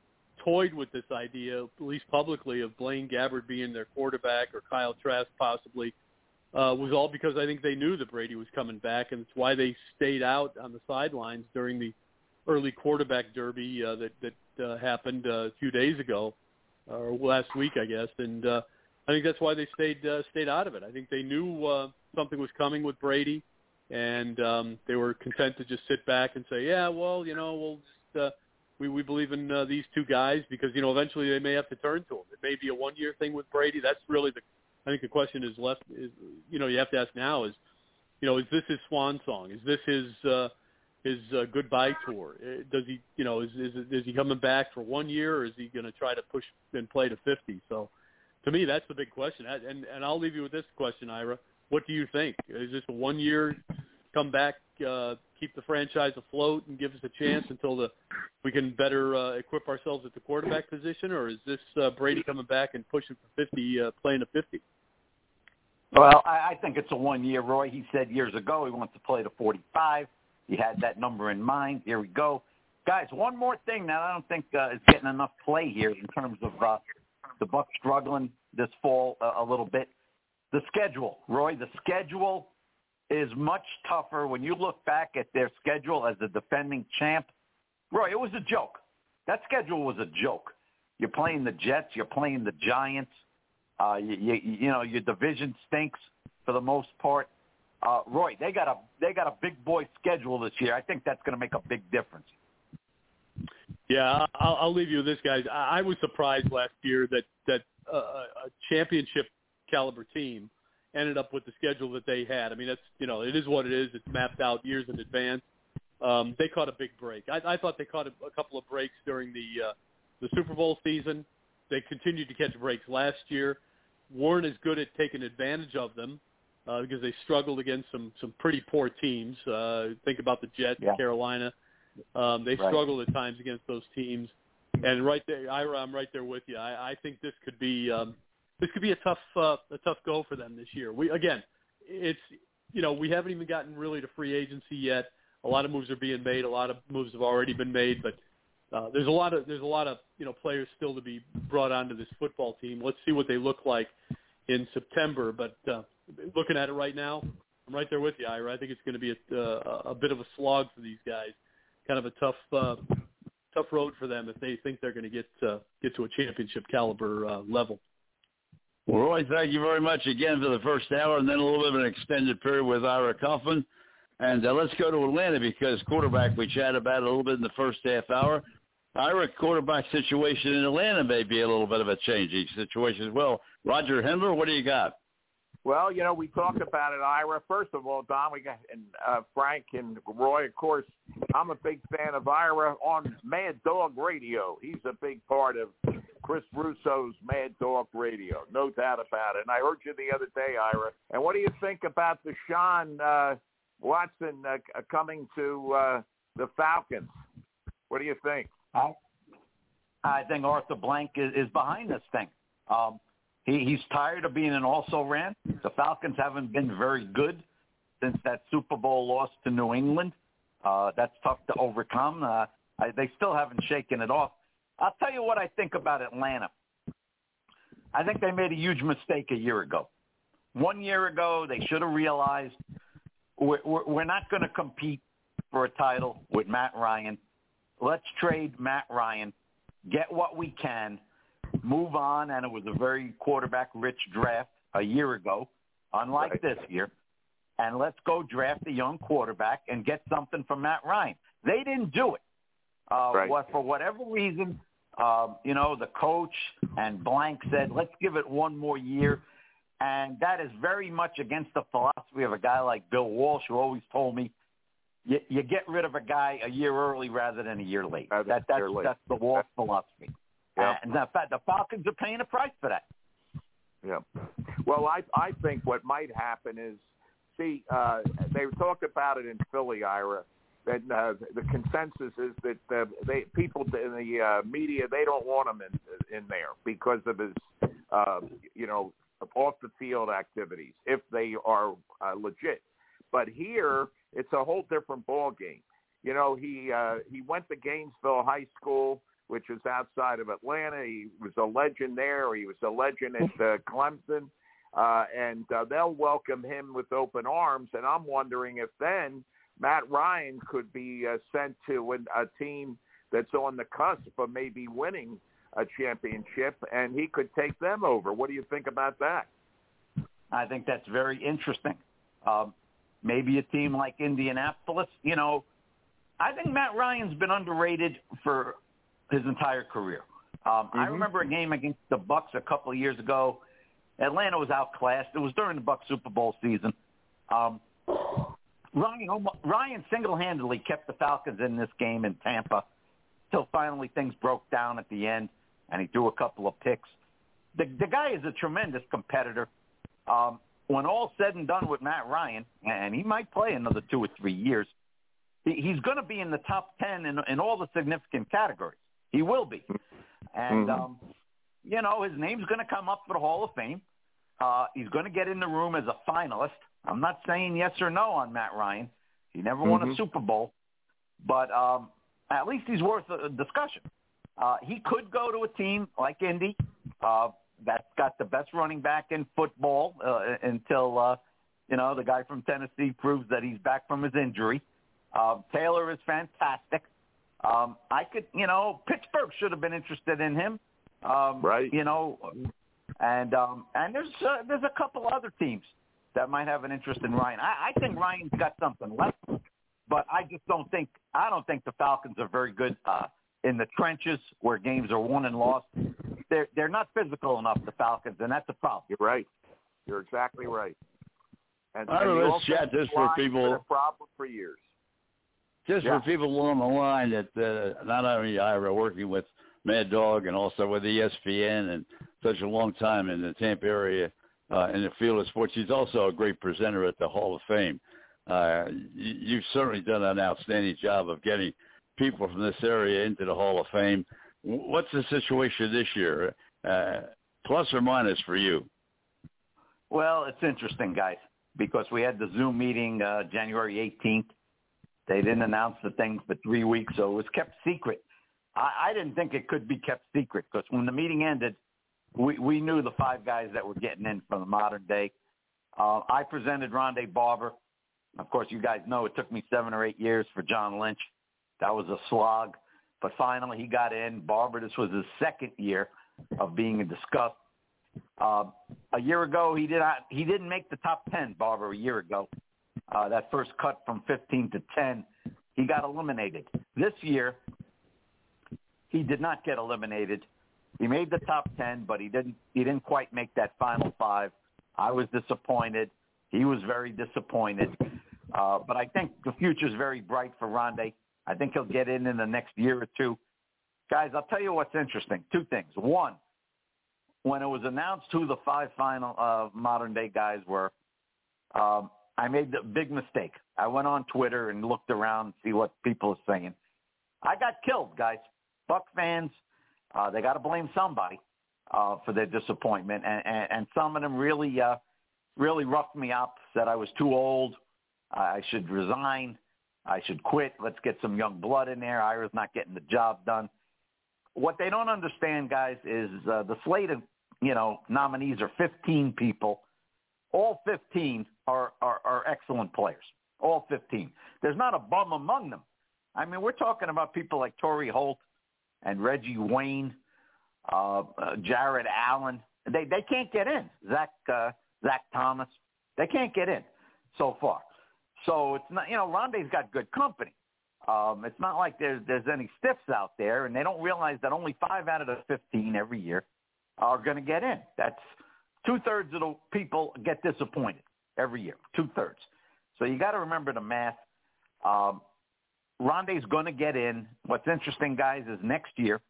S5: toyed with this idea, at least publicly, of Blaine Gabbert being their quarterback or Kyle Trask possibly, uh, was all because I think they knew that Brady was coming back, and it's why they stayed out on the sidelines during the early quarterback derby uh, that that uh, happened uh, a few days ago or last week, I guess. And uh, I think that's why they stayed uh, stayed out of it. I think they knew uh, something was coming with Brady, and um, they were content to just sit back and say, "Yeah, well, you know, we'll just." Uh, we, we believe in uh, these two guys because you know eventually they may have to turn to him. It may be a one year thing with Brady. That's really the I think the question is left is you know you have to ask now is you know is this his swan song? Is this his uh, his uh, goodbye tour? Uh, Does he you know is is is he coming back for one year or is he going to try to push and play to 50? So to me that's the big question. And and I'll leave you with this question, Ira. What do you think? Is this a one year come back, uh, keep the franchise afloat, and give us a chance until the we can better uh, equip ourselves at the quarterback position, or is this uh, Brady coming back and pushing for 50, uh, playing a 50?
S7: Well, I, I think it's a one year, Roy. He said years ago he wants to play to 45. He had that number in mind. Here we go. Guys, one more thing that I don't think uh, is getting enough play here in terms of uh, the Bucs struggling this fall uh, a little bit. The schedule, Roy, the schedule is much tougher when you look back at their schedule as the defending champ. Roy, it was a joke. That schedule was a joke. You're playing the Jets. You're playing the Giants. Uh, you, you, you know your division stinks for the most part. Uh, Roy, they got a they got a big boy schedule this year. I think that's going to make a big difference.
S5: Yeah, I'll, I'll leave you with this, guys. I, I was surprised last year that that uh, a championship caliber team ended up with the schedule that they had. I mean, that's you know, it is what it is. It's mapped out years in advance. Um, they caught a big break. I, I thought they caught a, a couple of breaks during the uh, the Super Bowl season. They continued to catch breaks last year. weren't as good at taking advantage of them uh, because they struggled against some some pretty poor teams. Uh, think about the Jets,
S7: Yeah.
S5: Carolina. Um, they
S7: Right.
S5: struggled at times against those teams. And right there, Ira, I'm right there with you. I, I think this could be um, this could be a tough uh, a tough go for them this year. We again, it's you know we haven't even gotten really to free agency yet. A lot of moves are being made. A lot of moves have already been made, but uh, there's a lot of there's a lot of you know players still to be brought onto this football team. Let's see what they look like in September. But uh, looking at it right now, I'm right there with you, Ira. I think it's going to be a, uh, a bit of a slog for these guys. Kind of a tough uh, tough road for them if they think they're going to get uh, get to a championship caliber uh, level.
S3: Well, Roy, thank you very much again for the first hour, and then a little bit of an extended period with Ira Kaufman. And uh, let's go to Atlanta because quarterback we chatted about a little bit in the first half hour. Ira quarterback situation in Atlanta may be a little bit of a changing situation as well. Roger Hendler, what do you got?
S6: Well, you know, we talked about it, Ira. First of all, Don, we got and uh, Frank and Roy. Of course, I'm a big fan of Ira on Mad Dog Radio. He's a big part of Chris Russo's Mad Dog Radio, no doubt about it. And I heard you the other day, Ira. And what do you think about the Sean uh, Watson uh, coming to uh, the Falcons? What do you think?
S7: I, I think Arthur Blank is, is behind this thing. Um, he, he's tired of being an also ran. The Falcons haven't been very good since that Super Bowl loss to New England. Uh, that's tough to overcome. Uh, I, they still haven't shaken it off. I'll tell you what I think about Atlanta. I think they made a huge mistake a year ago. One year ago, they should have realized we're, we're, we're not going to compete for a title with Matt Ryan. Let's trade Matt Ryan, get what we can, move on, and it was a very quarterback-rich draft a year ago, unlike
S6: Right.
S7: this year. And let's go draft a young quarterback and get something from Matt Ryan. They didn't do it. Uh,
S6: Right.
S7: what, for whatever reason, um, you know, the coach and Blank said, let's give it one more year. And that is very much against the philosophy of a guy like Bill Walsh, who always told me, you, you get rid of a guy a year early rather than a year late. That, that's,
S6: year late.
S7: that's the Walsh philosophy.
S6: Yeah.
S7: And the, fact, the Falcons are paying a price for that.
S6: Yeah. Well, I I think what might happen is, see, uh, they talked about it in Philly, Ira. That uh, the consensus is that uh, they people in the uh, media they don't want him in in there because of his, uh, you know, off the field activities if they are uh, legit. But here it's a whole different ball game. You know, he uh, he went to Gainesville High School which is outside of Atlanta. He was a legend there. He was a legend at uh, Clemson, uh, and uh, they'll welcome him with open arms. And I'm wondering if then Matt Ryan could be uh, sent to an, a team that's on the cusp of maybe winning a championship, and he could take them over. What do you think about that?
S7: I think that's very interesting. Um, maybe a team like Indianapolis. You know, I think Matt Ryan's been underrated for his entire career. Um, I
S6: Mhm.
S7: remember a game against the Bucs a couple of years ago. Atlanta was outclassed. It was during the Bucs Super Bowl season. Um, Ryan, Ryan single-handedly kept the Falcons in this game in Tampa till finally things broke down at the end, and he threw a couple of picks. The, the guy is a tremendous competitor. Um, when all said and done with Matt Ryan, and he might play another two or three years, he's going to be in the top ten in, in all the significant categories. He will be, and
S6: Mhm.
S7: um, you know his name's going to come up for the Hall of Fame. Uh, he's going to get in the room as a finalist. I'm not saying yes or no on Matt Ryan. He never won a
S6: Mhm.
S7: Super Bowl, but um, at least he's worth a, a discussion. Uh, he could go to a team like Indy uh, that's got the best running back in football uh, until uh, you know the guy from Tennessee proves that he's back from his injury. Uh, Taylor is fantastic. Um, I could, you know, Pittsburgh should have been interested in him. Um,
S6: Right.
S7: You know, and um, and there's uh, there's a couple other teams that might have an interest in Ryan. I, I think Ryan's got something left, but I just don't think I don't think the Falcons are very good uh, in the trenches where games are won and lost. They're they're not physical enough, the Falcons, and that's a problem.
S6: You're right. You're exactly right. And,
S3: All right,
S6: and the
S3: let's chat
S6: offensive
S3: this for people.
S6: been a problem for years.
S3: Just
S6: Yeah.
S3: for people along the line that uh, not only Ira working with Mad Dog and also with ESPN and such a long time in the Tampa area uh, in the field of sports, he's also a great presenter at the Hall of Fame. Uh, you, you've certainly done an outstanding job of getting people from this area into the Hall of Fame. What's the situation this year, uh, plus or minus for you?
S7: Well, it's interesting, guys, because we had the Zoom meeting uh, January 18th. They didn't announce the thing for three weeks, so it was kept secret. I, I didn't think it could be kept secret because when the meeting ended, we, we knew the five guys that were getting in from the modern day. Uh, I presented Rondé Barber. Of course, you guys know it took me seven or eight years for John Lynch. That was a slog, but finally he got in. Barber, this was his second year of being discussed. Uh, a year ago, he did not. He didn't make the top ten. Barber a year ago, uh, that first cut from 15 to 10, he got eliminated. This year, he did not get eliminated. He made the top 10, but he didn't. He didn't quite make that final five. I was disappointed. He was very disappointed. Uh, but I think the future is very bright for Rondé. I think he'll get in in the next year or two. Guys, I'll tell you what's interesting. Two things. One, when it was announced who the five final uh, modern day guys were, um, I made the big mistake. I went on Twitter and looked around to see what people are saying. I got killed, guys. Buc fans, uh, they got to blame somebody uh, for their disappointment, and, and, and some of them really, uh, really roughed me up. Said I was too old. I should resign. I should quit. Let's get some young blood in there. Ira's not getting the job done. What they don't understand, guys, is uh, the slate of you know, nominees are 15 people. All 15 are, are, are excellent players. All 15. There's not a bum among them. I mean, we're talking about people like Torry Holt and Reggie Wayne, uh, uh, Jared Allen. They they can't get in. Zach uh, Zach Thomas. They can't get in so far. So it's not you know Rondé's got good company. Um, it's not like there's there's any stiffs out there, and they don't realize that only five out of the 15 every year are going to get in. That's two thirds of the people get disappointed every year. Two thirds. So you got to remember the math. Um, Rondé's going to get in. What's interesting, guys, is next year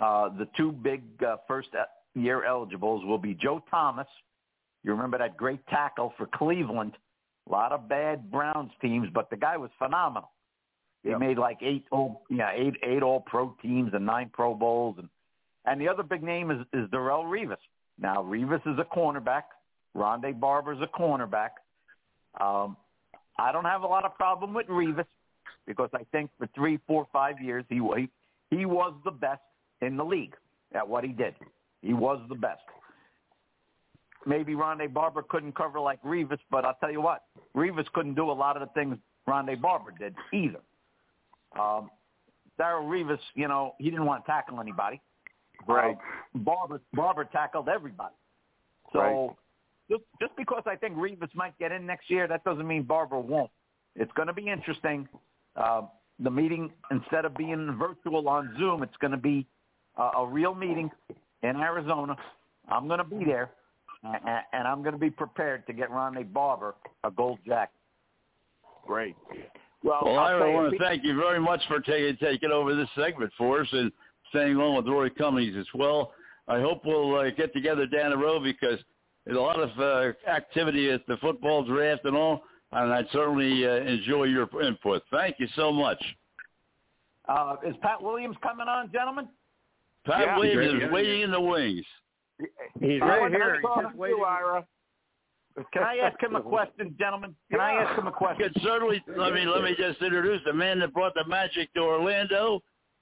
S7: uh, the two big uh, first year eligibles will be Joe Thomas. You remember that great tackle for Cleveland. A lot of bad Browns teams, but the guy was phenomenal. He
S6: Yep.
S7: made like eight all yeah eight eight all pro teams and nine Pro Bowls and and the other big name is is Darrelle Revis. Now Revis is a cornerback. Rondé Barber's a cornerback. Um, I don't have a lot of problem with Revis because I think for three, four, five years he he, he was the best in the league at what he did. He was the best. Maybe Rondé Barber couldn't cover like Revis, but I'll tell you what, Revis couldn't do a lot of the things Rondé Barber did either. Um, Darrelle Revis, you know, he didn't want to tackle anybody.
S6: Right.
S7: Uh, Barber Barber tackled everybody. So
S6: Right.
S7: just just because I think Revis might get in next year, that doesn't mean Barber won't. It's going to be interesting. Uh, the meeting, instead of being virtual on Zoom, it's going to be uh, a real meeting in Arizona. I'm going to be there, and, and I'm going to be prepared to get Rondé Barber a gold jacket.
S6: Great. Well,
S3: Well,
S6: I'll tell
S3: I
S6: you,
S3: want to thank you very much for taking taking over this segment for us and staying on with Roy Cummings as well. I hope we'll uh, get together down the road because there's a lot of uh, activity at the football draft and all, and I'd certainly uh, enjoy your input. Thank you so much.
S7: Uh, is Pat Williams coming on, gentlemen?
S3: Pat
S6: Yeah,
S3: Williams
S4: great.
S3: is waiting in the wings.
S8: He's
S7: I
S8: right here. He's just waiting.
S7: you, Ira. Can I ask him a question, gentlemen? Can I ask him a question?
S3: could certainly let me let me just introduce the man that brought the magic to Orlando,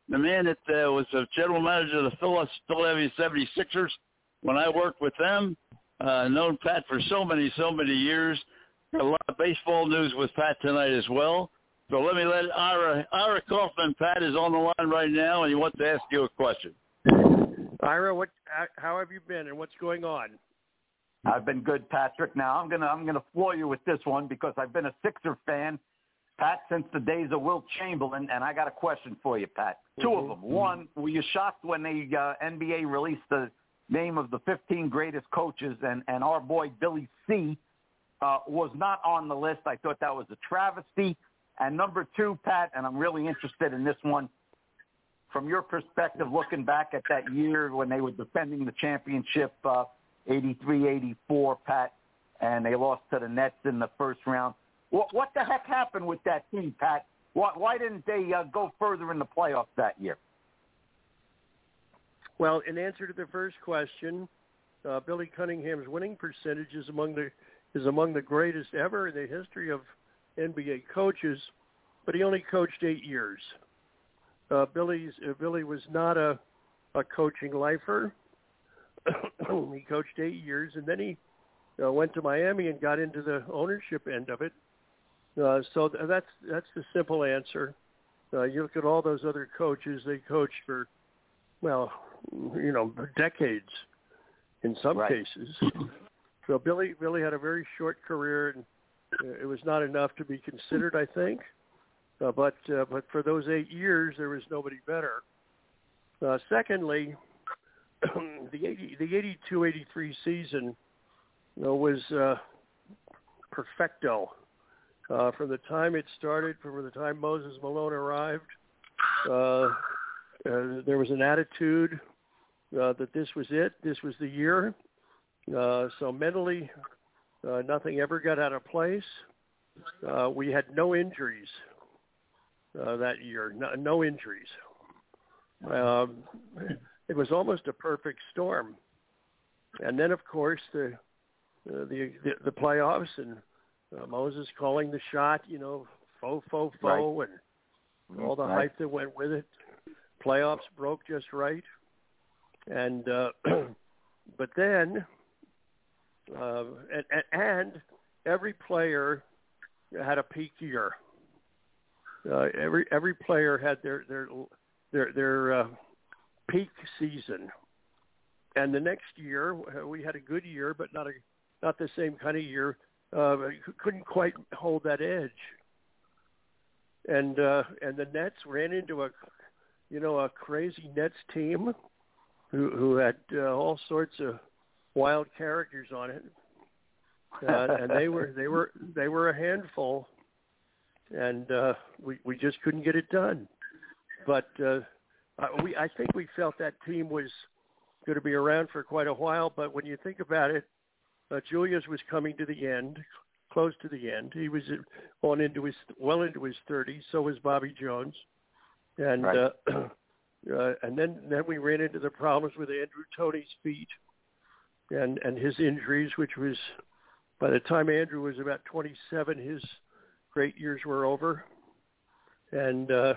S3: the man that uh, was the general manager of the Philadelphia 76ers when I worked with them. Uh, known Pat for so many so many years. Got a lot of baseball news with Pat tonight as well. So let me let Ira Ira Kaufman. Pat is on the line right now, and he wants to ask you a question.
S8: Ira, what? how- How have you been, and what's going on?
S7: I've been good, Patrick. Now I'm gonna I'm gonna floor you with this one because I've been a Sixer fan, Pat, since the days of Wilt Chamberlain, and I got a question for you, Pat. Two of them. One, were you shocked when the uh, NBA released the name of the 15 greatest coaches, and and our boy Billy C. Uh, was not on the list. I thought that was a travesty. And number two, Pat, and I'm really interested in this one. From your perspective, looking back at that year when they were defending the championship, uh, 83-84, Pat, and they lost to the Nets in the first round. What, what the heck happened with that team, Pat? Why, why didn't they uh, go further in the playoffs that year?
S8: Well, in answer to the first question, uh, Billy Cunningham's winning percentage is among the is among the greatest ever in the history of NBA coaches, but he only coached eight years. Uh, Billy's uh, Billy was not a a coaching lifer. he coached eight years, and then he uh, went to Miami and got into the ownership end of it. Uh, so th- that's that's the simple answer. Uh, you look at all those other coaches; they coached for well, you know, decades in some
S7: Right.
S8: cases. So Billy Billy had a very short career, and uh, it was not enough to be considered, I think. Uh, but uh, but for those eight years, there was nobody better. Uh, secondly, the 80, the 82-83 season you know, was uh, perfecto. Uh, from the time it started, from the time Moses Malone arrived, uh, uh, there was an attitude uh, that this was it, this was the year. Uh, so mentally, uh, nothing ever got out of place. Uh, we had no injuries uh, that year, no, no injuries. Um, it was almost a perfect storm. And then, of course, the uh, the, the the playoffs and uh, Moses calling the shot, you know, faux faux faux, and all the
S7: Right.
S8: hype that went with it. Playoffs broke just right, and uh, but then, uh, and, and and every player had a peak year. Uh, every every player had their their their their uh, peak season, and the next year we had a good year, but not a not the same kind of year. Uh, couldn't quite hold that edge, and uh, and the Nets ran into a you know a crazy Nets team who who had uh, all sorts of wild characters on it, uh, and they were they were they were a handful, and uh, we we just couldn't get it done. But uh, we I think we felt that team was going to be around for quite a while. But when you think about it, uh, Julius was coming to the end, close to the end. He was on into his well into his 30s. So was Bobby Jones, and
S7: Right.
S8: uh, uh, and then then we ran into the problems with Andrew Toney's feet, and and his injuries, which was by the time Andrew was about 27, his great years were over, and uh,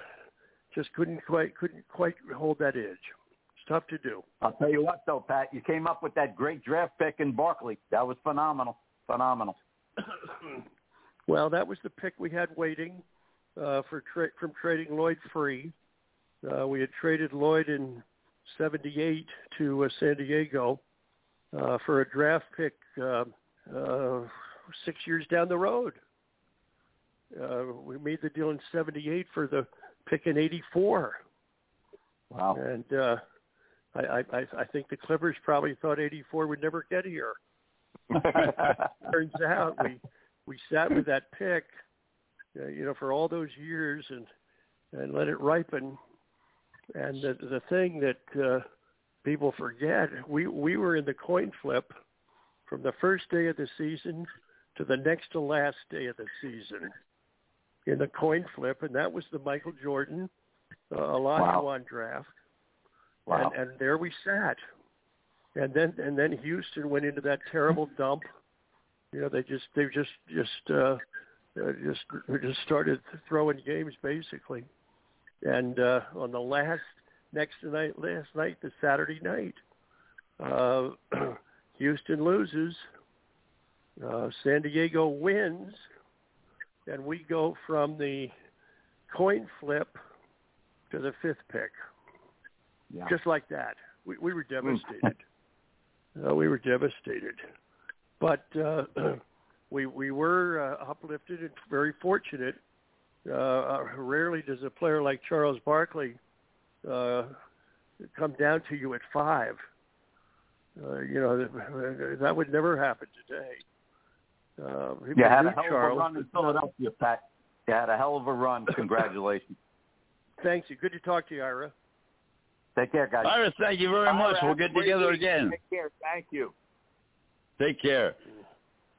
S8: just couldn't quite couldn't quite hold that edge. Tough to do.
S7: I'll tell you what, though, Pat, you came up with that great draft pick in Barkley. That was phenomenal, phenomenal.
S8: well, that was the pick we had waiting uh, for tra- from trading Lloyd Free. Uh, we had traded Lloyd in '78 to uh, San Diego uh, for a draft pick uh, uh, six years down the road. Uh, we made the deal in '78 for the pick in '84.
S7: Wow.
S8: And uh, I, I, I I think the Clippers probably thought '84 would never get here. Turns out we we sat with that pick, uh, you know, for all those years and and let it ripen. And the the thing that uh, people forget, we we were in the coin flip from the first day of the season to the next to last day of the season in the coin flip, and that was the Michael Jordan uh, Olajuwon
S7: Wow.
S8: draft.
S7: Wow.
S8: And, and there we sat. And then and then Houston went into that terrible dump. You know, they just they just just uh, uh just just started throwing games basically. And uh on the last next night last night, the Saturday night, uh Houston loses. Uh San Diego wins and we go from the coin flip to the fifth pick
S7: Yeah.
S8: just like that. We, we were devastated. uh, we were devastated, but uh, we we were uh, uplifted and very fortunate. Uh, rarely does a player like Charles Barkley uh, come down to you at five. Uh, you know that, would never happen today. Uh,
S7: You had a hell
S8: Charles,
S7: of a run in Philadelphia, Pat. You had a hell of a run. Congratulations.
S8: Thanks. you. Good to talk to you, Ira.
S7: Take care, guys.
S3: Iris, thank you very much. We'll get together again.
S6: Take care. Thank you.
S3: Take care.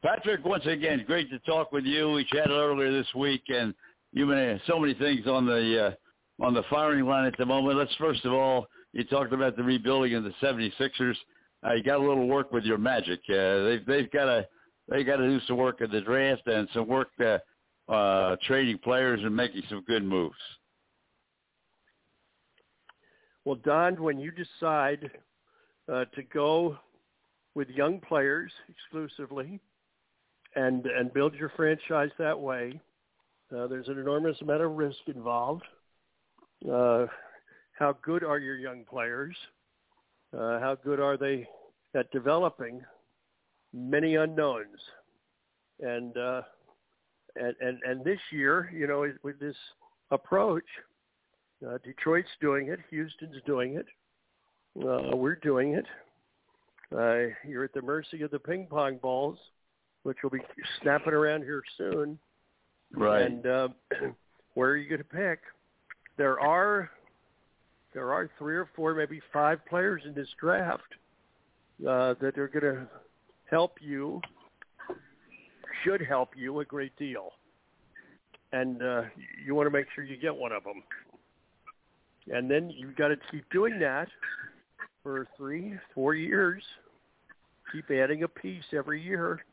S3: Patrick, once again, great to talk with you. We chatted earlier this week, and you've been so many things on the uh, on the firing line at the moment. Let's first of all, you talked about the rebuilding of the 76ers. Uh, you got a little work with your Magic. Uh, they've they've got to they got to do some work at the draft and some work uh, uh, trading players and making some good moves.
S8: Well, Don, when you decide uh, to go with young players exclusively and and build your franchise that way, uh, there's an enormous amount of risk involved. Uh, how good are your young players? Uh, how good are they at developing? Many unknowns, and uh, and and and this year, you know, with this approach, uh, Detroit's doing it. Houston's doing it. Uh, we're doing it. Uh, you're at the mercy of the ping pong balls, which will be snapping around here soon.
S3: Right.
S8: And uh, where are you going to pick? There are there are three or four, maybe five players in this draft uh, that are going to help you, should help you a great deal, and uh, you want to make sure you get one of them. And then you've got to keep doing that for three, four years. Keep adding a piece every year.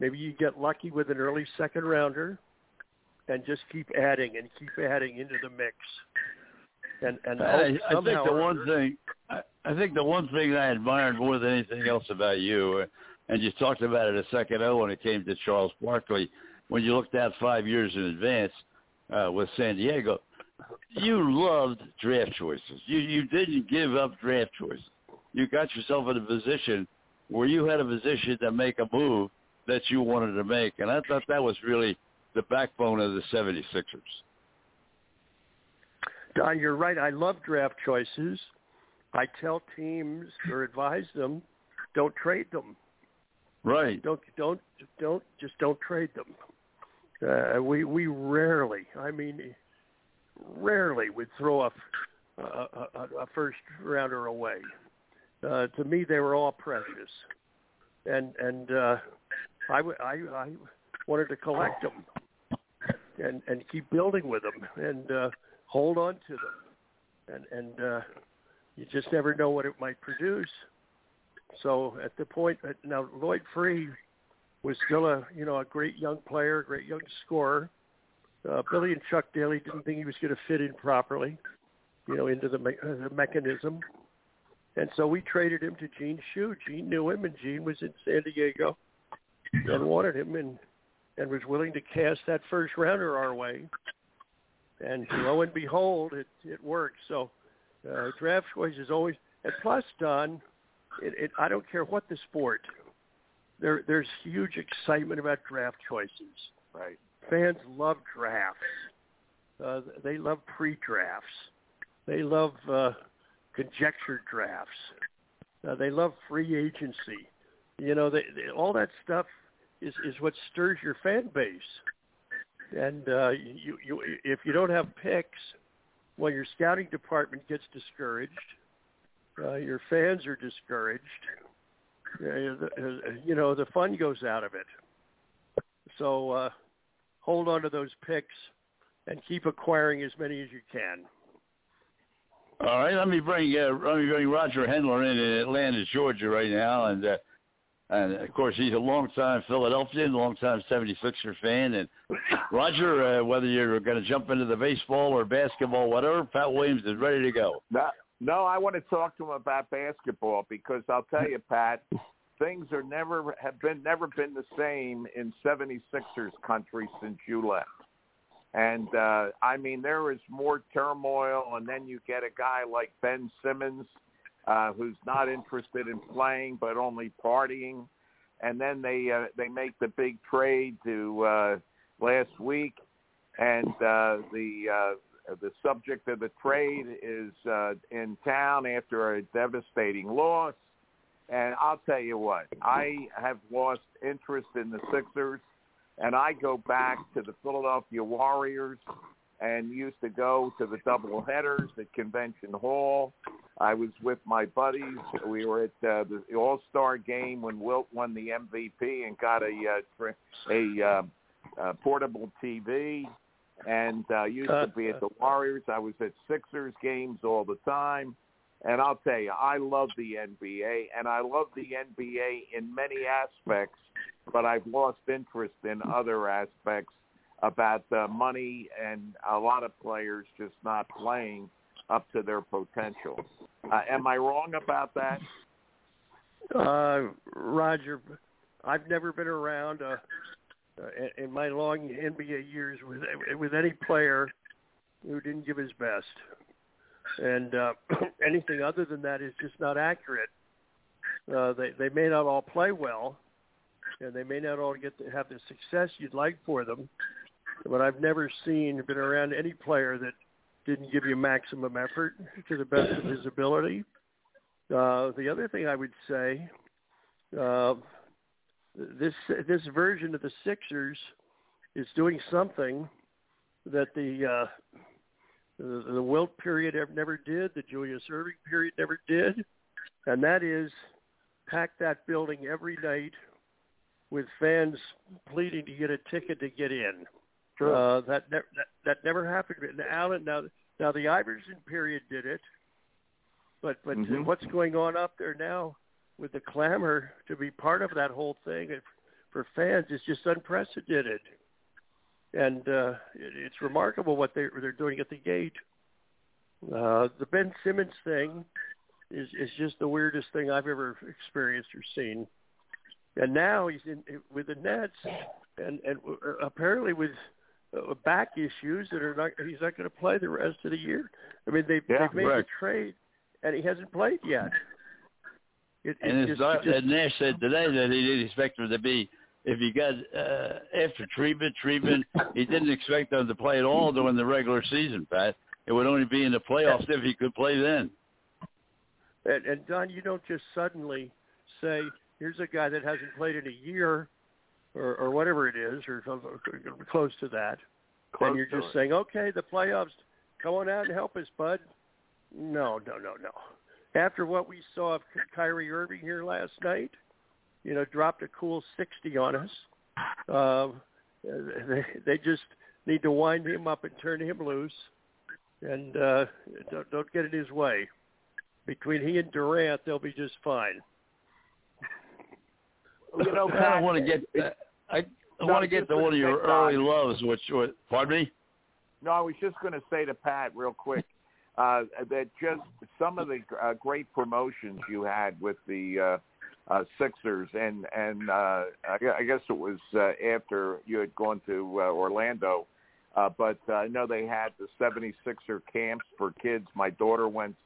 S8: Maybe you get lucky with an early second rounder, and just keep adding and keep adding into the mix. And and
S3: I, I think the one thing I, I think the one thing I admired more than anything else about you, uh, and you talked about it a second ago when it came to Charles Barkley, when you looked out five years in advance uh, with San Diego, you loved draft choices. You you didn't give up draft choices. You got yourself in a position where you had a position to make a move that you wanted to make, and I thought that was really the backbone of the 76ers.
S8: Don, you're right. I love draft choices. I tell teams or advise them, don't trade them.
S3: Right.
S8: Don't don't don't just don't trade them. Uh, we we rarely, I mean, rarely would throw a a, a, a first rounder away. Uh, to me, they were all precious, and and uh, I, w- I I wanted to collect them and and keep building with them and uh, hold on to them, and and uh, you just never know what it might produce. So at the point that now Lloyd Free was still a you know a great young player, great young scorer. Uh, Billy and Chuck Daly didn't think he was going to fit in properly, you know, into the, me- uh, the mechanism, and so we traded him to Gene Shue. Gene knew him, and Gene was in San Diego and wanted him, and and was willing to cast that first rounder our way. And lo and behold, it it worked. So uh, draft choice is always and plus, Don, it, it, I don't care what the sport. There there's huge excitement about draft choices.
S6: Right.
S8: Fans love drafts. Uh, they love pre-drafts. They love uh, conjecture drafts. Uh, they love free agency. You know, they, they, all that stuff is is what stirs your fan base. And uh, you you if you don't have picks, well, your scouting department gets discouraged. Uh, your fans are discouraged. Uh, uh, you know, the fun goes out of it. So uh, hold on to those picks and keep acquiring as many as you can.
S3: All right, let me bring uh, let me bring Roger Hendler in in Atlanta, Georgia, right now, and uh, and of course he's a longtime Philadelphian, longtime 76er fan. And Roger, uh, whether you're going to jump into the baseball or basketball, whatever, Pat Williams is ready to go.
S6: No, no, I want to talk to him about basketball because I'll tell you, Pat, things are never have been never been the same in 76ers country since you left. And uh I mean there is more turmoil and then you get a guy like Ben Simmons uh who's not interested in playing but only partying. And then they uh, they make the big trade to uh last week. And uh the uh the subject of the trade is uh in town after a devastating loss and I'll tell you what, I have lost interest in the Sixers, and I go back to the Philadelphia Warriors and used to go to the double headers at Convention Hall. I was with my buddies. We were at uh, the All-Star game when Wilt won the MVP and got a uh, a uh, uh, portable TV. And uh, used to be at the Warriors. I was at Sixers games all the time. And I'll tell you, I love the NBA, and I love the NBA in many aspects, but I've lost interest in other aspects about the money and a lot of players just not playing up to their potential. Uh, am I wrong about that?
S8: Uh, Roger, I've never been around uh, uh, in- in my long NBA years with with any player who didn't give his best, and uh, anything other than that is just not accurate. Uh, they they may not all play well, and they may not all get to have the success you'd like for them, but I've never seen been around any player that didn't give you maximum effort to the best of his ability. Uh, the other thing I would say, uh, this this version of the Sixers is doing something that the uh, the, the Wilt period never did, the Julius Erving period never did, and that is pack that building every night with fans pleading to get a ticket to get in. Uh, that, ne- that that never happened. And Allen, now now the Iverson period did it, but but
S6: Mhm.
S8: what's going on up there now with the clamor to be part of that whole thing for fans is just unprecedented, and uh, it, it's remarkable what they they're doing at the gate. Uh, the Ben Simmons thing, is is just the weirdest thing I've ever experienced or seen. And now he's in with the Nets, and and apparently with uh, back issues that are not he's not going to play the rest of the year. I mean they've,
S3: Yeah,
S8: they've made
S3: correct.
S8: the trade, and he hasn't played yet. It,
S3: And
S8: it
S3: it's
S8: just,
S3: not,
S8: just,
S3: and Nash said today that he didn't expect him to be. If he got uh, after treatment, treatment, he didn't expect them to play at all during the regular season. Pat, it would only be in the playoffs if he could play then.
S8: and, and Don, you don't just suddenly say, "Here's a guy that hasn't played in a year, or, or whatever it is, or some- close to that."
S6: Close
S8: and you're just
S6: it.
S8: saying, "Okay, the playoffs, come on out and help us, bud." No, no, no, no. After what we saw of Ky- Kyrie Irving here last night, you know, dropped a cool sixty on us. Um, they, they just need to wind him up and turn him loose, and uh, don't, don't get in his way. Between he and Durant, they'll be just fine.
S6: You know,
S3: I
S6: Pat,
S3: don't want to get. Uh, I, I
S6: No,
S3: want to get to one of your
S6: sake,
S3: early loves, which, which pardon me.
S6: No, I was just going to say to Pat real quick uh, that just some of the uh, great promotions you had with the uh, Sixers, and and uh, I I guess it was uh, after you had gone to uh, Orlando, uh, but uh, I know they had the 76er camps for kids. My daughter went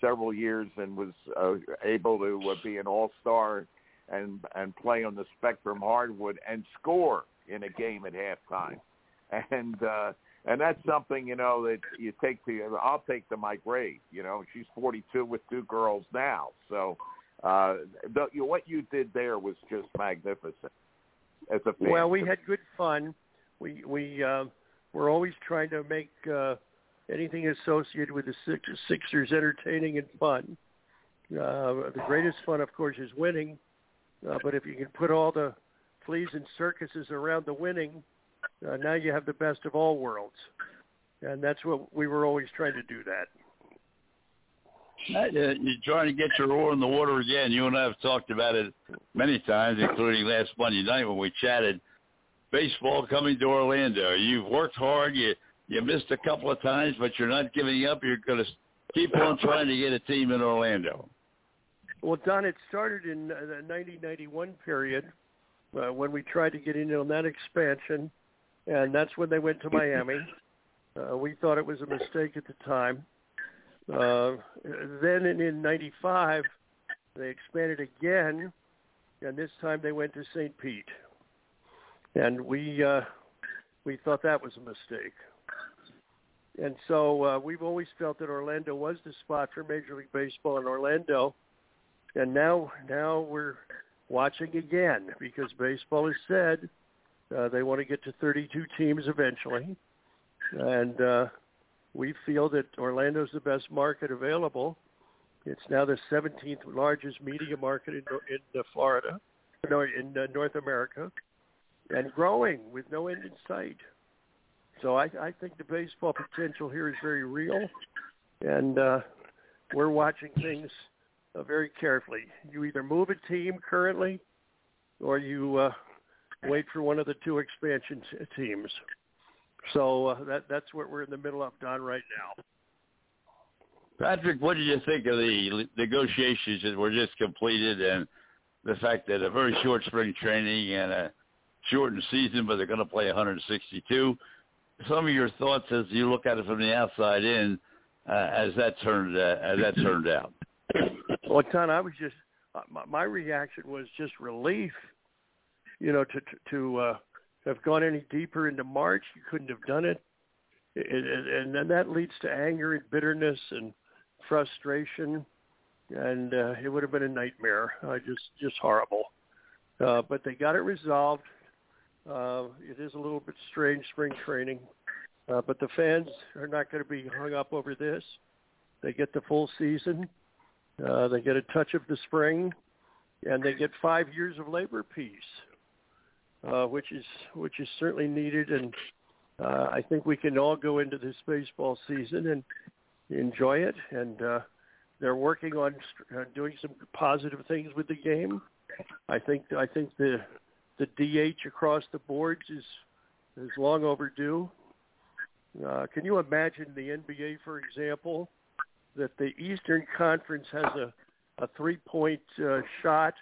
S6: several years and was uh, able to uh, be an all-star and and play on the Spectrum hardwood and score in a game at halftime, and. uh and that's something you know that you take to I'll take to my grave. You know, she's 42 with two girls now, so uh, the, you, what you did there was just magnificent. As a fan.
S8: Well, we had good fun. We we uh, we're always trying to make uh, anything associated with the Six, Sixers entertaining and fun. Uh, the greatest fun, of course, is winning. Uh, but if you can put all the fleas and circuses around the winning, uh, now you have the best of all worlds. And that's what we were always trying to do. That.
S3: Uh, you're trying to get your oar in the water again. You and I have talked about it many times, including last Monday night when we chatted. Baseball coming to Orlando. You've worked hard. You you missed a couple of times, but you're not giving up. You're going to keep on trying to get a team in Orlando.
S8: Well, Don, it started in uh, the 1991 period uh, when we tried to get in on that expansion, and that's when they went to Miami. Uh, we thought it was a mistake at the time. Uh, then in, in 95, they expanded again, and this time they went to St. Pete. And we uh, we thought that was a mistake. And so uh, we've always felt that Orlando was the spot for Major League Baseball in Orlando and now now we're watching again because baseball has said uh, they want to get to 32 teams eventually, and uh, we feel that Orlando's the best market available. It's now the 17th largest media market in in uh, Florida, no, in uh, North America, and growing with no end in sight. So I, I think the baseball potential here is very real, and uh, we're watching things uh, very carefully. You either move a team currently, or you uh, wait for one of the two expansion t- teams. So uh, that that's what we're in the middle of, Don, right now.
S3: Patrick, what did you think of the negotiations that were just completed and the fact that a very short spring training and a shortened season, but they're going to play 162? Some of your thoughts as you look at it from the outside in, uh, as that turned uh, as that turned out.
S8: Well, Don, I was just uh, my, my reaction was just relief. You know, to to, to uh, have gone any deeper into March, you couldn't have done it, it, it and then that leads to anger and bitterness and frustration, and uh, it would have been a nightmare. Uh, just just horrible. Uh, but they got it resolved. Uh, it is a little bit strange spring training, uh, but the fans are not going to be hung up over this. They get the full season. Uh, they get a touch of the spring, and they get five years of labor peace, uh, which is which is certainly needed. And uh, I think we can all go into this baseball season and enjoy it. And uh, they're working on uh, doing some positive things with the game. I think I think the the DH across the boards is is long overdue. Uh, can you imagine the NBA, for example, that the Eastern Conference has a a three point uh, shot,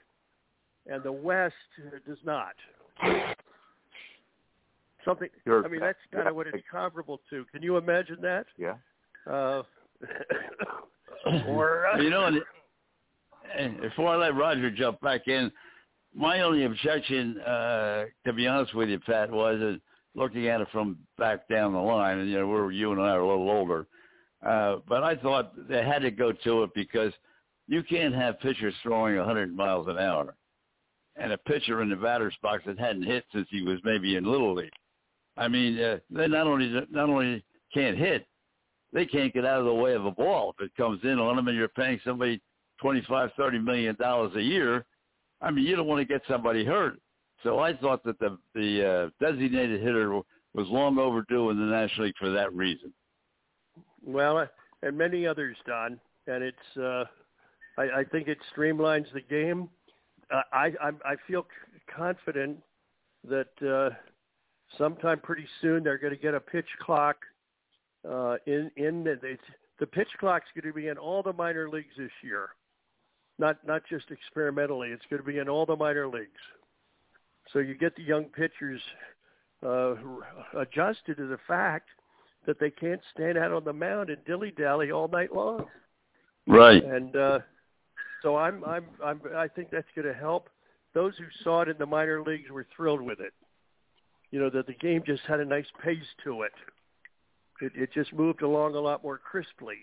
S8: and the West does not. Something.
S6: You're-
S8: I mean, that's kind of what it's comparable to. Can you imagine that?
S6: Yeah.
S8: Uh, or uh,
S3: you know, and, and before I let Roger jump back in, my only objection, uh, to be honest with you, Pat, was that looking at it from back down the line, and you know, we're you and I are a little older, uh, but I thought they had to go to it because you can't have pitchers throwing 100 miles an hour, and a pitcher in the batter's box that hadn't hit since he was maybe in little league. I mean, uh, they not only not only can't hit, they can't get out of the way of a ball if it comes in on them, and you're paying somebody twenty-five, thirty million dollars a year. I mean, you don't want to get somebody hurt. So I thought that the the uh, designated hitter was long overdue in the National League for that reason.
S8: well, uh, and many others, Don, and it's. Uh, I, I think it streamlines the game. I I I feel confident that uh, sometime pretty soon they're going to get a pitch clock uh, in in the it's, the pitch clock's going to be in all the minor leagues this year, not not just experimentally. It's going to be in all the minor leagues. So you get the young pitchers uh, adjusted to the fact that they can't stand out on the mound and dilly dally all night long.
S3: Right.
S8: And uh, so I'm I'm I'm I think that's going to help. Those who saw it in the minor leagues were thrilled with it. You know that the game just had a nice pace to it. It it just moved along a lot more crisply.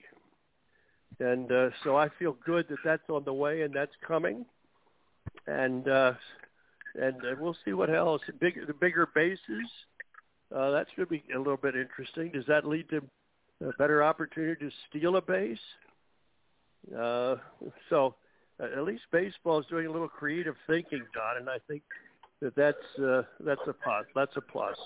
S8: And uh, so I feel good that that's on the way and that's coming. And uh, and uh, we'll see what else. Big the bigger bases. Uh, that's going to be a little bit interesting. Does that lead to a better opportunity to steal a base? Uh, so at least baseball is doing a little creative thinking, Don, and I think that that's uh, that's a plus. That's a plus.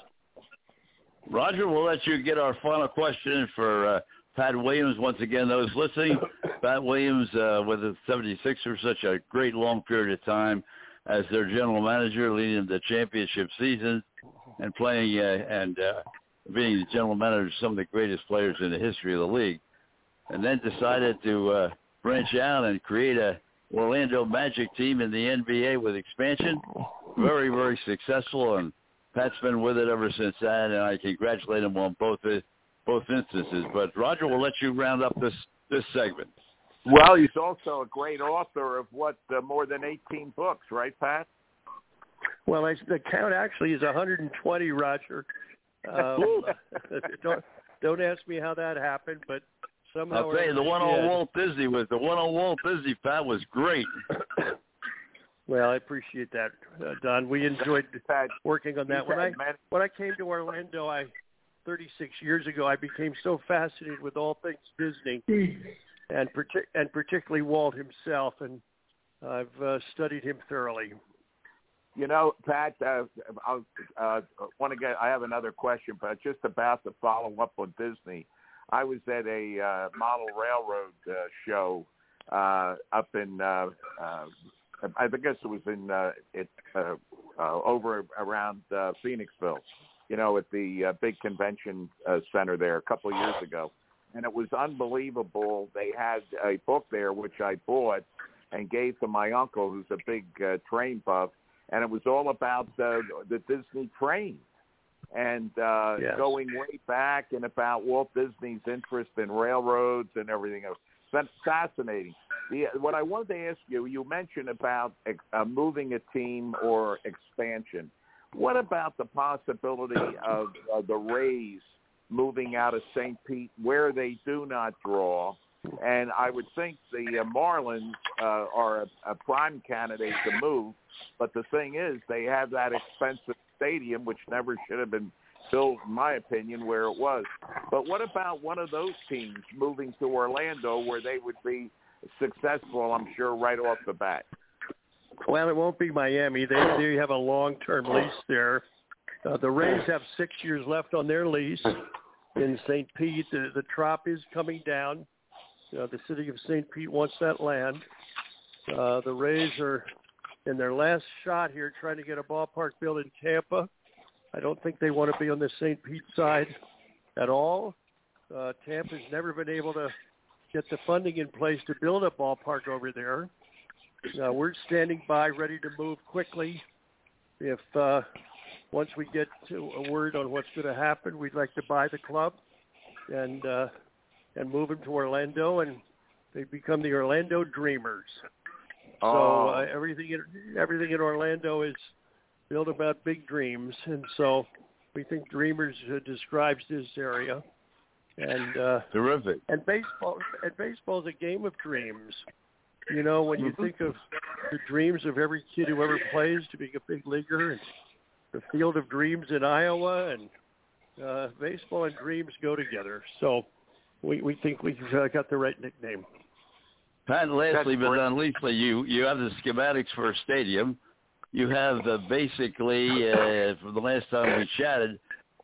S3: Roger, we'll let you get our final question for uh, Pat Williams. Once again, those listening, Pat Williams uh, with the 76ers, such a great long period of time as their general manager, leading the championship season and playing uh, and uh, being the general manager of some of the greatest players in the history of the league, and then decided to uh, branch out and create a Orlando Magic team in the NBA with expansion. Very, very successful, and Pat's been with it ever since then, and I congratulate him on both uh, both instances. But Roger, we'll let you round up this this segment.
S6: Well, he's also a great author of what uh, more than 18 books, right, Pat?
S8: Well, I, the count actually is 120, Roger. Um, don't don't ask me how that happened, but somehow.
S3: I'll tell you, the
S8: other,
S3: one on. Walt Disney was the one on Walt Disney. Pat was great.
S8: Well, I appreciate that, uh, Don. We enjoyed
S6: Pat,
S8: working on that. When I when I came to Orlando, I 36 years ago, I became so fascinated with all things Disney, and partic- and particularly Walt himself, and I've uh, studied him thoroughly.
S6: You know, Pat, uh, I uh, want to get. I have another question, but just about to follow up on Disney. I was at a uh, model railroad uh, show uh, up in. Uh, uh, I guess it was in uh, it uh, uh, over around uh, Phoenixville. You know, at the uh, big convention uh, center there a couple of years ago, and it was unbelievable. They had a book there which I bought and gave to my uncle, who's a big uh, train buff and it was all about uh, the Disney train and uh,
S8: Yes.
S6: going way back and about Walt Disney's interest in railroads and everything else. That's fascinating. The, what I wanted to ask you, you mentioned about uh, moving a team or expansion. What about the possibility of uh, the Rays moving out of St. Pete where they do not draw? And I would think the uh, Marlins uh, are a, a prime candidate to move. But the thing is, they have that expensive stadium, which never should have been built, in my opinion, where it was. But what about one of those teams moving to Orlando, where they would be successful? I'm sure right off the bat.
S8: Well, it won't be Miami. They they have a long-term lease there. Uh, the Rays have six years left on their lease in St. Pete. The, the trop is coming down. Uh, the city of St. Pete wants that land. Uh, the Rays are in their last shot here trying to get a ballpark built in Tampa. I don't think they want to be on the St. Pete side at all. Uh, Tampa's never been able to get the funding in place to build a ballpark over there. Uh, we're standing by, ready to move quickly. If uh, once we get to a word on what's going to happen, we'd like to buy the club and uh, and move them to Orlando, and they become the Orlando Dreamers. So
S6: Oh.
S8: uh, everything in, everything in Orlando is built about big dreams, and so we think Dreamers uh, describes this area. And uh,
S3: Terrific.
S8: and baseball and baseball is a game of dreams. You know, when you
S6: Mm-hmm.
S8: think of the dreams of every kid who ever plays to being a big leaguer, and the field of dreams in Iowa, and uh, baseball and dreams go together. So we we think we've uh, got the right nickname.
S3: Pat, lastly
S6: That's
S3: but
S6: great.
S3: not leastly, you you have the schematics for a stadium. You have the basically uh, from the last time we chatted,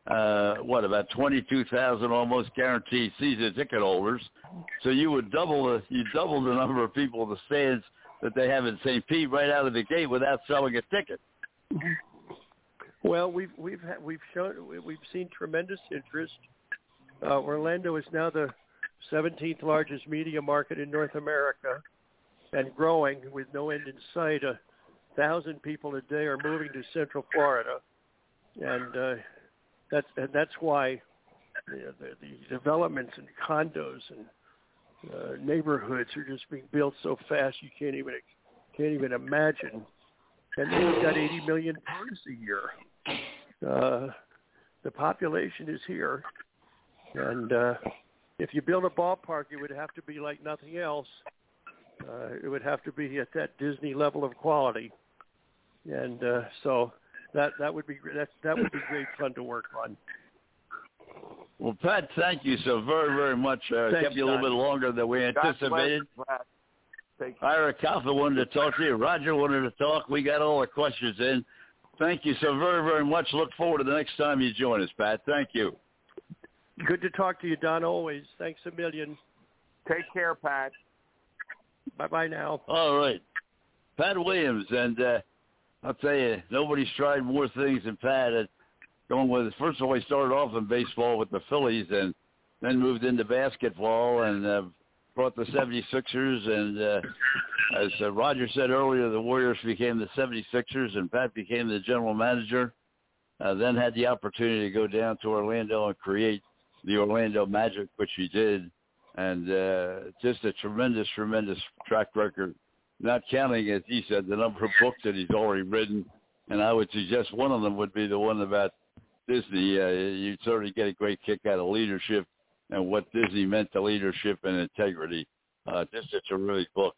S3: uh, what about twenty two thousand almost guaranteed season ticket holders. So you would double the you double the number of people in the stands that they have in St. Pete right out of the gate without selling a ticket.
S8: Well, we've we've ha- we've shown we've seen tremendous interest. Uh, Orlando is now the 17th largest media market in North America, and growing with no end in sight. A thousand people a day are moving to Central Florida, and uh, that's and that's why the, the, the developments and condos and uh, neighborhoods are just being built so fast you can't even can't even imagine. And then we've got 80 million tourists a year. Uh, the population is here, and uh, if you build a ballpark, it would have to be like nothing else. Uh, it would have to be at that Disney level of quality, and uh, so that that would be that that would be great fun to work on.
S3: Well, Pat, thank you so very very much. Uh,
S8: Thanks,
S3: kept you a little
S8: Don.
S3: bit longer than we anticipated.
S6: you, Pat. Take
S3: Ira Kaufman wanted to talk to you. Roger wanted to talk. We got all the questions in. Thank you so very, very much. Look forward to the next time you join us, Pat. Thank you.
S8: Good to talk to you, Don. Always. Thanks a million.
S6: take care, Pat.
S8: Bye bye now.
S3: All right. Pat Williams, and uh, I'll tell you, nobody's tried more things than Pat. At going with first of all, he started off in baseball with the Phillies, and then moved into basketball, and uh, brought the 76ers. And uh, as uh, Roger said earlier, the Warriors became the 76ers, and Pat became the general manager. Uh, then had the opportunity to go down to Orlando and create the Orlando Magic, which he did, and uh, just a tremendous, tremendous track record. Not counting, as he said, the number of books that he's already written, and I would suggest one of them would be the one about Disney. Uh, you'd certainly get a great kick out of leadership and what Disney meant to leadership and integrity. Uh, just a terrific book.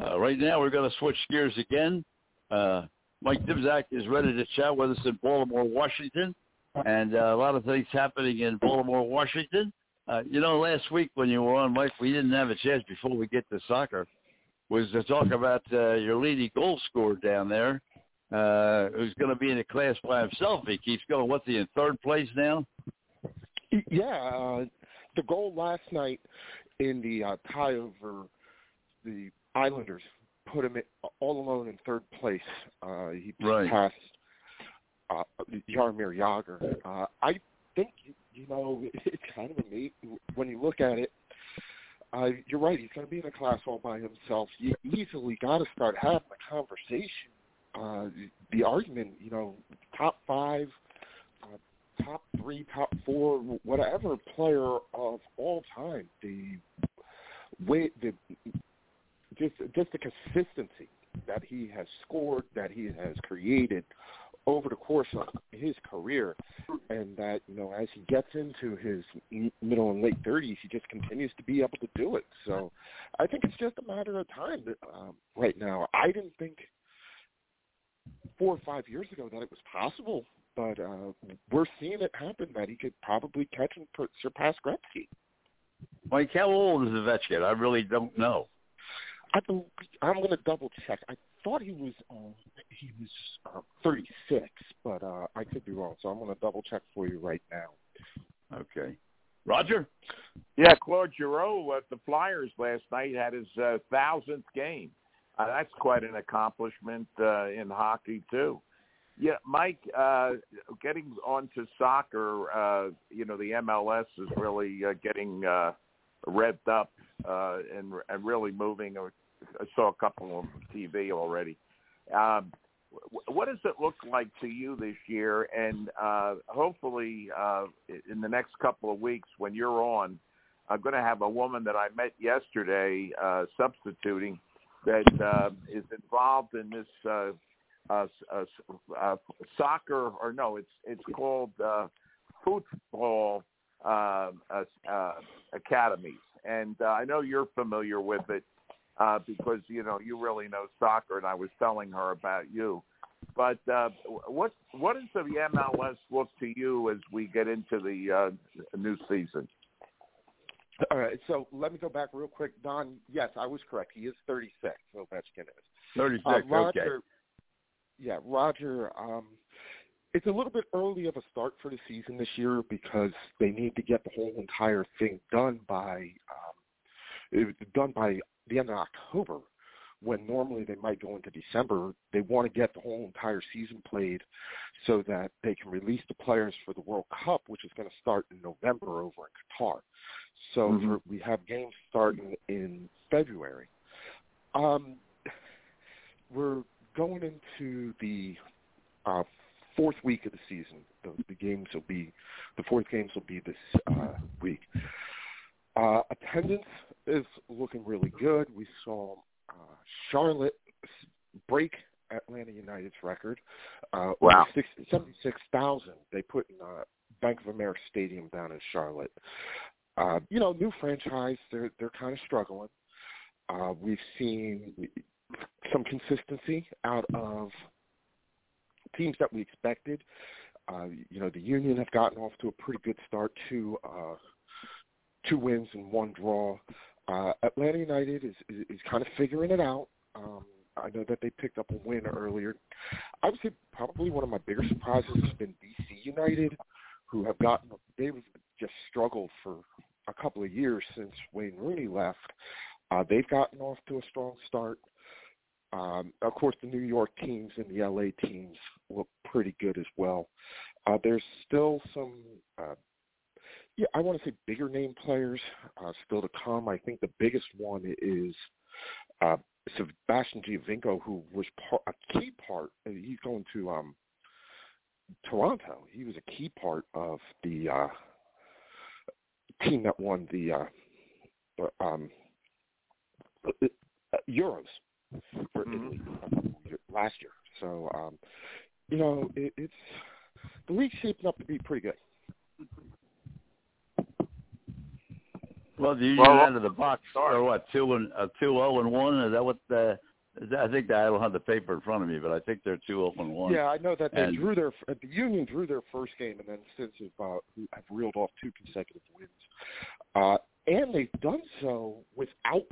S3: Uh, right now, we're going to switch gears again. Uh, Mike Dibzak is ready to chat with us in Baltimore, Washington, and uh, a lot of things happening in Baltimore, Washington. Uh, you know, last week when you were on, Mike, we didn't have a chance before we get to soccer, was to talk about uh, your leading goal scorer down there, uh, who's going to be in the class by himself. He keeps going. What's he in third place now?
S9: Yeah, uh, the goal last night in the uh, tie over the Islanders put him in, all alone in third place. Uh, he
S3: Right.
S9: passed uh, Jaromir Jagr. Uh, I think you know it's kind of amazing when you look at it. Uh, you're right. He's going to be in a class all by himself. You easily got to start having a conversation. Uh, the argument, you know, top five, uh, top three, top four, whatever player of all time. The way the just just the consistency that he has scored, that he has created over the course of his career, and that you know as he gets into his middle and late thirties, he just continues to be able to do it. So I think it's just a matter of time that, um, right now. I didn't think four or five years ago that it was possible, but uh, we're seeing it happen. That he could probably catch and per- surpass Gretzky.
S3: Mike, how old is Ovechkin? I really don't know.
S9: I believe, I'm going to double check. I thought he was uh, he was uh, 36, but uh, I could be wrong. So I'm going to double check for you right now.
S3: Okay. Roger?
S6: Yeah, Claude Giroux at the Flyers last night had his uh, thousandth game. Uh, that's quite an accomplishment uh, in hockey too. Yeah, Mike, uh, getting on to soccer, uh, you know, the MLS is really uh, getting uh, revved up uh, and and really moving. I saw a couple on TV already. Um, what does it look like to you this year? And uh, hopefully, uh, in the next couple of weeks, when you're on, I'm going to have a woman that I met yesterday uh, substituting that uh, is involved in this uh, uh, uh, uh, soccer, or no, it's it's called uh, football uh, uh, uh, academies. And uh, I know you're familiar with it uh, because you know you really know soccer, and I was telling her about you. But uh, what what does the MLS look to you as we get into the uh, new season?
S9: All right, so let me go back real quick. Don, yes, I was correct. He is 36. Ovechkin is
S3: 36.
S9: Uh, Roger,
S3: okay.
S9: Yeah, Roger. Um, it's a little bit early of a start for the season this year because they need to get the whole entire thing done by um, done by the end of October. When normally they might go into December, they want to get the whole entire season played so that they can release the players for the World Cup, which is going to start in November over in Qatar. So
S3: Mhm.
S9: for, we have games starting in February. Um, we're going into the uh, fourth week of the season. The, the games will be the fourth games will be this uh, week. Uh, attendance is looking really good. We saw uh, Charlotte break Atlanta United's record. Uh,
S6: Wow.
S9: 76,000 they put in uh, Bank of America Stadium down in Charlotte. Uh, you know, new franchise. They're they're kind of struggling. Uh, we've seen some consistency out of teams that we expected. Uh, you know, the Union have gotten off to a pretty good start. too. uh, two wins and one draw. Uh, Atlanta United is, is is kind of figuring it out. Um, I know that they picked up a win earlier. I would say probably one of my bigger surprises has been DC United, who have gotten they've just struggled for a couple of years since Wayne Rooney left. Uh, they've gotten off to a strong start. Um, of course, the New York teams and the LA teams look pretty good as well. Uh, there's still some, uh, yeah, I want to say bigger name players uh, still to come. I think the biggest one is uh, Sebastian Giovinco, who was part, a key part. He's going to um, Toronto. He was a key part of the uh, team that won the uh, um, uh, Euros for Italy uh, last year. So, um, you know, it, it's the league's shaping up to be pretty good.
S3: Well, the Union
S6: Well,
S3: out of the box
S6: sorry.
S3: are what two and uh, two zero and one. Is that what the? That, I think that I don't have the paper in front of me, but I think they're two zero and one.
S9: Yeah, I know that they
S3: And-
S9: drew their uh, the Union drew their first game, and then since have, uh, have reeled off two consecutive wins, uh, and they've done so without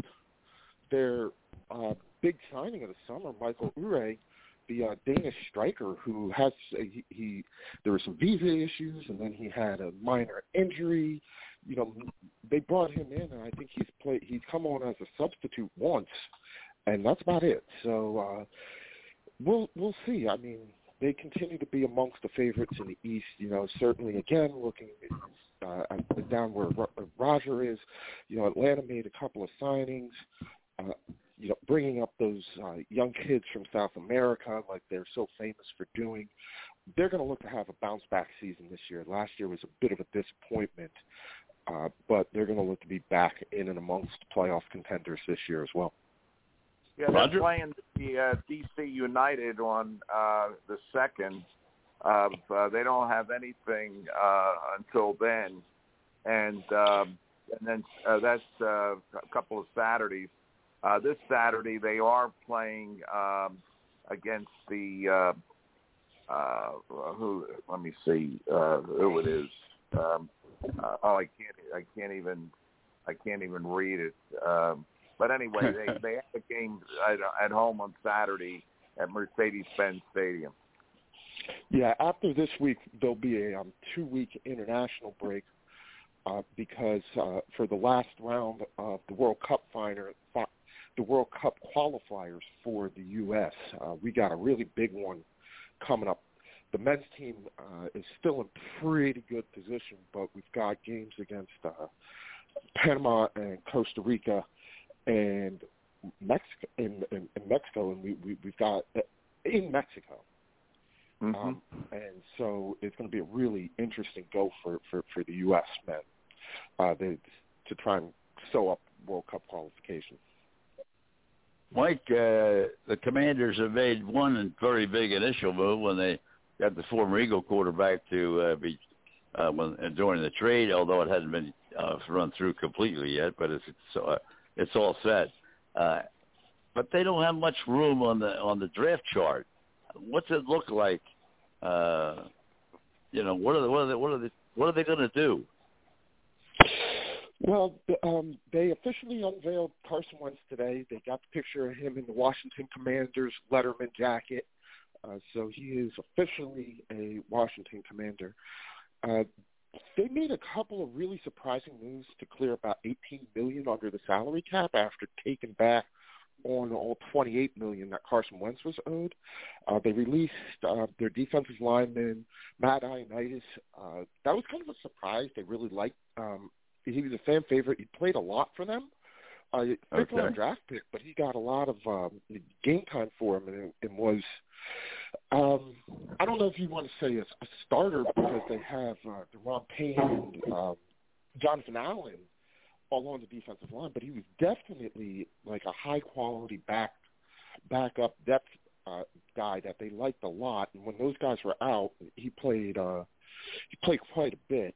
S9: their uh, big signing of the summer, Mikael Uhre, the uh, Danish striker, who has uh, he, he there were some visa issues, and then he had a minor injury. You know, they brought him in, and I think he's played. He's come on as a substitute once, and that's about it. So uh, we'll we'll see. I mean, they continue to be amongst the favorites in the East. You know, certainly again looking uh, down where Roger is. You know, Atlanta made a couple of signings. Uh, you know, bringing up those uh, young kids from South America, like they're so famous for doing. They're going to look to have a bounce back season this year. Last year was a bit of a disappointment, uh, but they're going to look to be back in and amongst playoff contenders this year as well.
S6: Yeah, they're
S3: Roger?
S6: playing the uh, DC United on uh, the second. Of, uh, they don't have anything uh, until then, and um, and then uh, that's uh, a couple of Saturdays. Uh, this Saturday they are playing um, against the uh, uh, who? Let me see uh, who it is. Um, uh, oh, I can't. I can't even. I can't even read it. Um, but anyway, they they have a game at, at home on Saturday at Mercedes-Benz Stadium.
S9: Yeah, after this week there'll be a um, two-week international break uh, because uh, for the last round of the World Cup final, the World Cup qualifiers for the U.S., uh, we got a really big one coming up. The men's team uh, is still in pretty good position, but we've got games against uh, Panama and Costa Rica and Mexico in, in, in Mexico, and we, we we've got uh, in Mexico.
S6: Mhm.
S9: Um, and so it's going to be a really interesting go for, for, for the U.S. men uh, they, to try and sew up World Cup qualification.
S3: Mike, uh, the Commanders have made one very big initial move when they got the former Eagle quarterback to uh, be uh, when uh, during the trade, although it hasn't been uh, run through completely yet, but it's it's, uh, it's all set. Uh, but they don't have much room on the on the draft chart. What's it look like? Uh, you know, what are the, what are they, what are they, what are they going to do?
S9: Well, um, they officially unveiled Carson Wentz today. They got the picture of him in the Washington Commanders Letterman jacket. Uh, so he is officially a Washington Commander. Uh, they made a couple of really surprising moves to clear about 18 million under the salary cap after taking back on all 28 million that Carson Wentz was owed. Uh, they released uh, their defensive lineman Matt Ioannidis. Uh, that was kind of a surprise. They really liked. Um, he was a fan favorite. He played a lot for them. Uh, fifth round
S3: Okay.
S9: draft pick, but he got a lot of um, game time for him, and, and was um, I don't know if you want to say a, a starter because they have uh, Daron Payne and um, Jonathan Allen all on the defensive line, but he was definitely like a high quality back backup depth uh, guy that they liked a lot. And when those guys were out, he played uh, he played quite a bit.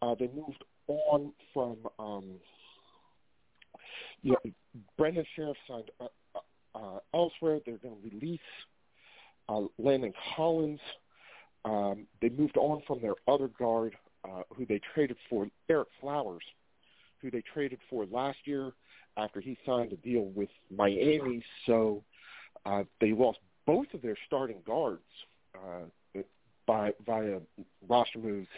S9: Uh, they moved on from um, yeah, Brandon Scherff signed uh, uh, uh, elsewhere. They're going to release uh, Landon Collins. Um, they moved on from their other guard, uh, who they traded for, Ereck Flowers, who they traded for last year after he signed a deal with Miami. So uh, they lost both of their starting guards uh, by via roster moves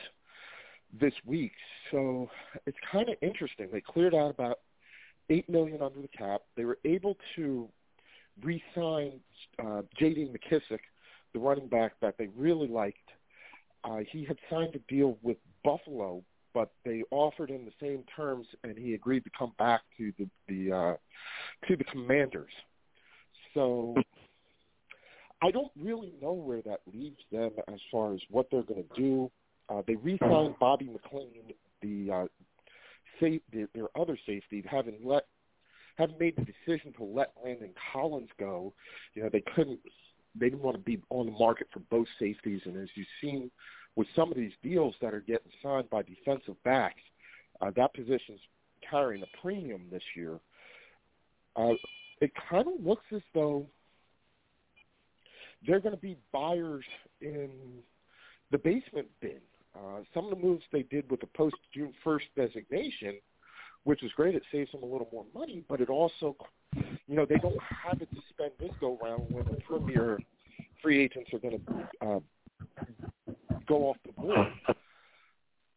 S9: this week. So it's kind of interesting. They cleared out about eight million under the cap. They were able to re-sign uh, J.D. McKissic, the running back that they really liked. Uh, he had signed a deal with Buffalo, but they offered him the same terms, and he agreed to come back to the the uh, to the Commanders. So I don't really know where that leaves them as far as what they're going to do. Uh, they re-signed Bobby McCain, the uh, safe, their, other safety, having let having made the decision to let Landon Collins go. You know, they couldn't, they didn't want to be on the market for both safeties. And as you've seen with some of these deals that are getting signed by defensive backs, uh, that position's carrying a premium this year. Uh, it kind of looks as though they're going to be buyers in the basement bin. Uh, some of the moves they did with the post June 1st designation, which is great, it saves them a little more money, but it also, you know, they don't have it to spend this go round when the premier free agents are going to uh, go off the board.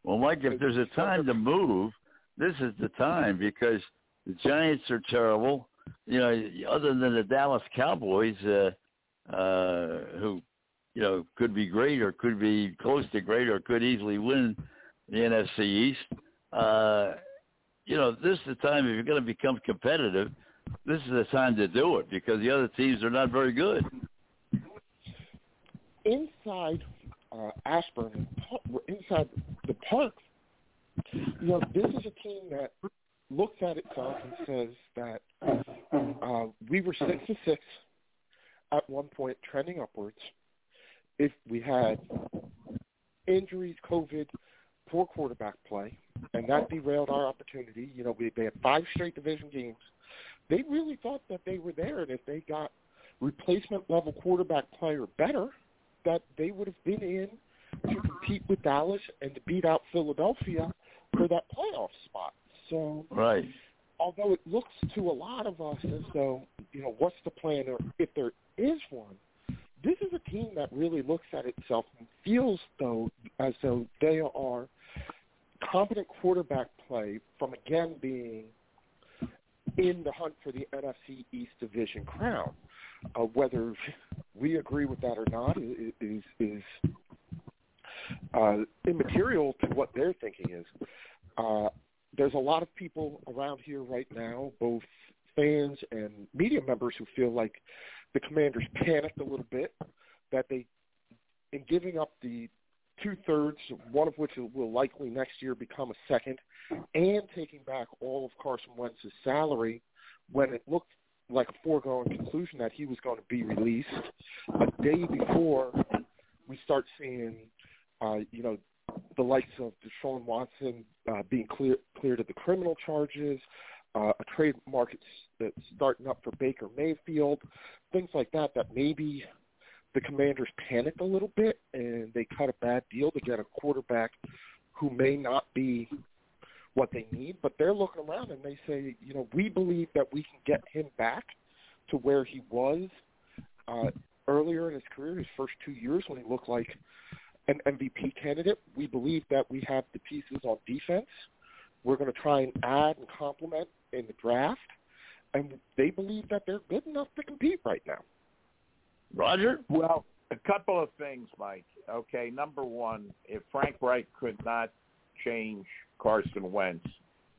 S3: Well, Mike, if there's a time to move, this is the time because the Giants are terrible. You know, other than the Dallas Cowboys, uh, uh, who you know could be great or could be close to great or could easily win the NFC East. Uh, you know, this is the time if you're going to become competitive. This is the time to do it because the other teams are not very good.
S9: Inside uh, Ashburn, inside the park, you know, this is a team that looks at itself and says that uh, we were six to six at one point, trending upwards. If we had injuries, COVID, poor quarterback play, and that derailed our opportunity. You know, we, they had five straight division games. They really thought that they were there, and if they got replacement level quarterback play or better, that they would have been in to compete with Dallas and to beat out Philadelphia for that playoff spot. So
S3: Right.
S9: although it looks to a lot of us as though, you know, what's the plan or if there is one, this is a team that really looks at itself and feels though as though they are competent quarterback play from again being in the hunt for the NFC East Division crown. Uh, whether we agree with that or not is is, uh, immaterial to what their thinking is. Uh, there's a lot of people around here right now, both fans and media members, who feel like the Commanders panicked a little bit, that they, in giving up the two thirds, one of which will likely next year become a second, and taking back all of Carson Wentz's salary when it looked like a foregone conclusion that he was going to be released a day before we start seeing, uh, you know, the likes of Deshaun Watson uh, being clear, cleared of the criminal charges, uh, a trade market that's starting up for Baker Mayfield, things like that, that maybe the Commanders panicked a little bit and they cut a bad deal to get a quarterback who may not be what they need, but they're looking around and they say, you know, we believe that we can get him back to where he was uh, earlier in his career, his first two years when he looked like an MVP candidate. We believe that we have the pieces on defense. We're going to try and add and complement in the draft, and they believe that they're good enough to compete right now.
S3: Roger?
S6: Well, a couple of things, Mike. Okay, number one, if Frank Reich could not change Carson Wentz,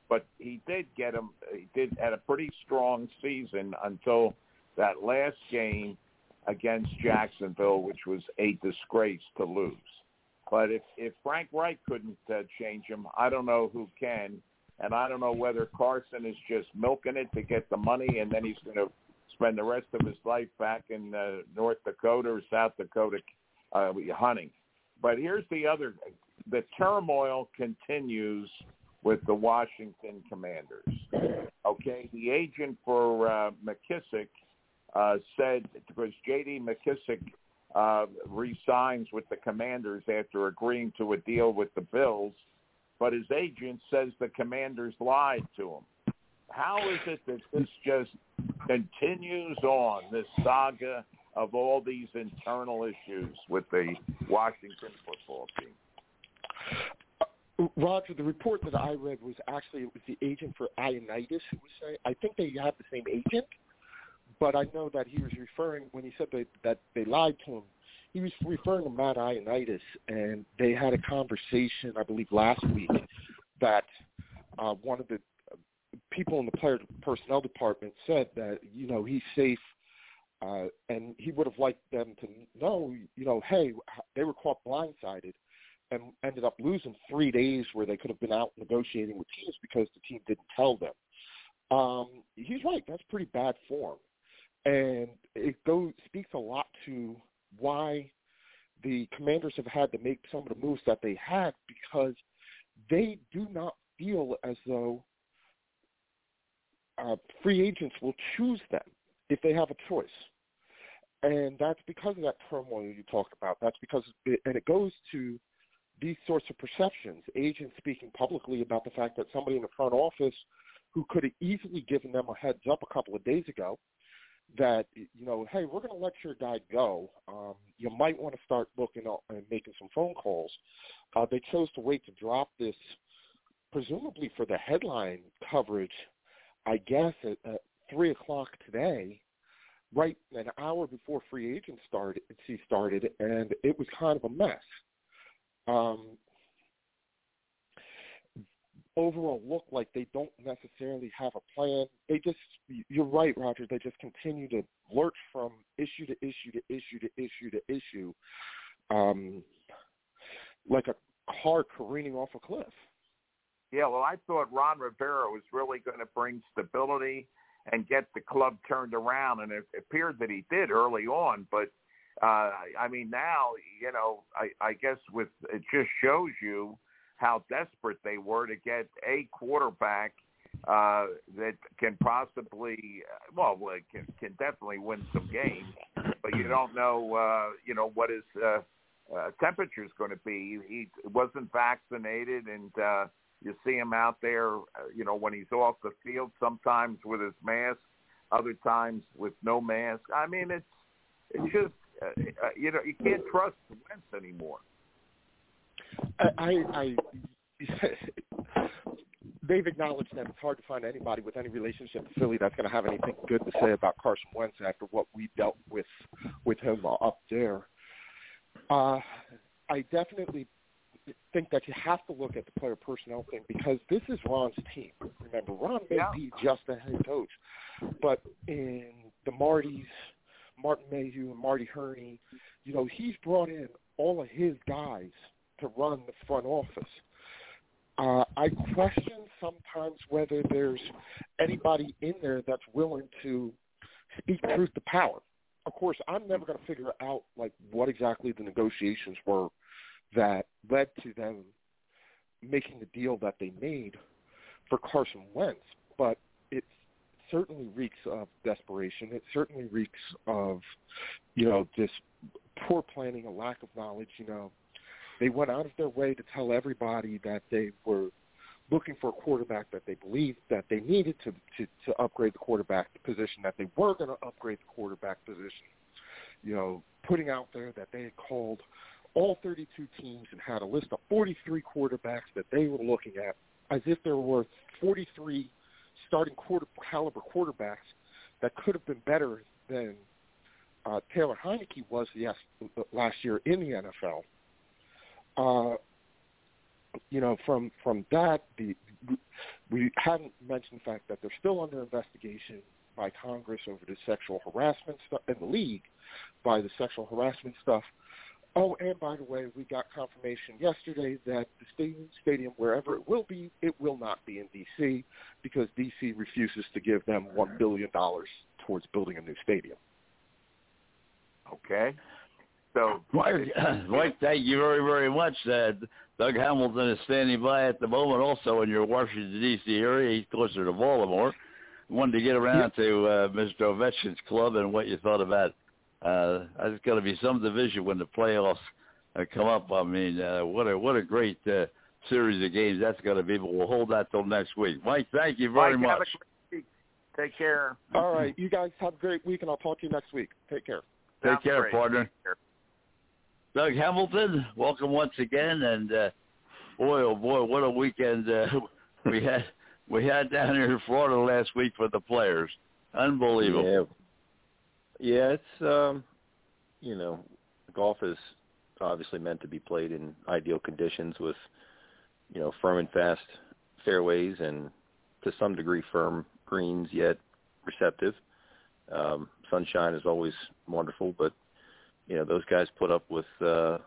S6: but he did get him. He did had a pretty strong season until that last game against Jacksonville, which was a disgrace to lose. But if if Frank Reich couldn't uh, change him, I don't know who can, and I don't know whether Carson is just milking it to get the money, and then he's going to spend the rest of his life back in uh, North Dakota or South Dakota uh, hunting. But here's the other: the turmoil continues with the Washington Commanders. Okay, the agent for uh, McKissic uh, said because J.D. McKissic uh, resigns with the Commanders after agreeing to a deal with the Bills, but his agent says the Commanders lied to him. How is it that this just continues on, this saga of all these internal issues with the Washington football team?
S9: Roger, the report that I read was actually it was the agent for Ioannidis who was saying. I think they have the same agent, but I know that he was referring when he said they, that they lied to him. He was referring to Matt Ioannidis, and they had a conversation, I believe, last week that uh, one of the people in the player personnel department said that you know he's safe, uh, and he would have liked them to know, you know, hey, they were caught blindsided and ended up losing three days where they could have been out negotiating with teams because the team didn't tell them. Um, he's right. That's pretty bad form, and it goes speaks a lot to why the Commanders have had to make some of the moves that they had because they do not feel as though uh, free agents will choose them if they have a choice. And that's because of that turmoil you talked about. That's because, it, and it goes to these sorts of perceptions. Agents speaking publicly about the fact that somebody in the front office who could have easily given them a heads up a couple of days ago that you know, hey, we're going to let your guy go. Um, you might want to start looking and making some phone calls. Uh, they chose to wait to drop this, presumably for the headline coverage. I guess at, at three o'clock today, right an hour before free agent started, started, and it was kind of a mess um, overall look like they don't necessarily have a plan. They just, you're right, Roger. They just continue to lurch from issue to issue to issue to issue to issue, um, like a car careening off a cliff.
S6: Yeah, well, I thought Ron Rivera was really going to bring stability and get the club turned around, and it appeared that he did early on. But uh, I mean, now you know, I, I guess with it just shows you how desperate they were to get a quarterback uh, that can possibly, well, can can definitely win some games, but you don't know, uh, you know, what his uh, uh, temperature is going to be. He wasn't vaccinated, and uh, you see him out there, uh, you know, when he's off the field, sometimes with his mask, other times with no mask. I mean, it's it's just uh, uh, you know, you can't trust Wentz anymore.
S9: I, I, they've acknowledged that it's hard to find anybody with any relationship to Philly that's going to have anything good to say about Carson Wentz after what we dealt with with him up there. Uh, I definitely think that you have to look at the player personnel thing because this is Ron's team. Remember, Ron may
S6: Yeah.
S9: be just a head coach, but in the Martys, Martin Mayhew and Marty Hurney, you know, he's brought in all of his guys to run the front office. Uh, I question sometimes whether there's anybody in there that's willing to speak truth to power. Of course, I'm never going to figure out like what exactly the negotiations were that led to them making the deal that they made for Carson Wentz, but it certainly reeks of desperation. It certainly reeks of, you know, just poor planning, a lack of knowledge. You know, they went out of their way to tell everybody that they were looking for a quarterback that they believed that they needed to to, to upgrade the quarterback position, that they were going to upgrade the quarterback position. You know, putting out there that they had called all 32 teams and had a list of 43 quarterbacks that they were looking at, as if there were 43 starting quarter caliber quarterbacks that could have been better than uh, Taylor Heinicke was yes, last year in the NFL. Uh, you know, from from that, the we hadn't mentioned the fact that they're still under investigation by Congress over the sexual harassment stuff in the league by the sexual harassment stuff. Oh, and by the way, we got confirmation yesterday that the stadium, stadium, wherever it will be, it will not be in D.C. because D.C. refuses to give them one billion dollars towards building a new stadium.
S6: Okay. So
S3: Mike, Mike, thank you very, very much. Uh, Doug Hamilton is standing by at the moment also in your Washington, D.C. area. He's closer to Baltimore. Wanted to get around to uh, Mr. Ovechkin's club and what you thought about uh, there's going to be some division when the playoffs uh, come up. I mean, uh, what a what a great uh, series of games that's going to be. But we'll hold that till next week. Mike, thank you very
S6: Mike,
S3: much.
S6: a great week. Take care.
S9: All right, you guys have a great week, and I'll talk to you next week. Take care.
S3: Take
S6: Sounds
S3: care,
S6: great.
S3: partner.
S6: Take care.
S3: Doug Hamilton, welcome once again. And uh, boy, oh boy, what a weekend uh, we had we had down here in Florida last week for the players. Unbelievable.
S10: Yeah, yeah, it's um, you know, golf is obviously meant to be played in ideal conditions with, you know, firm and fast fairways and to some degree firm greens yet receptive. Um, sunshine is always wonderful, but you know those guys put up with uh,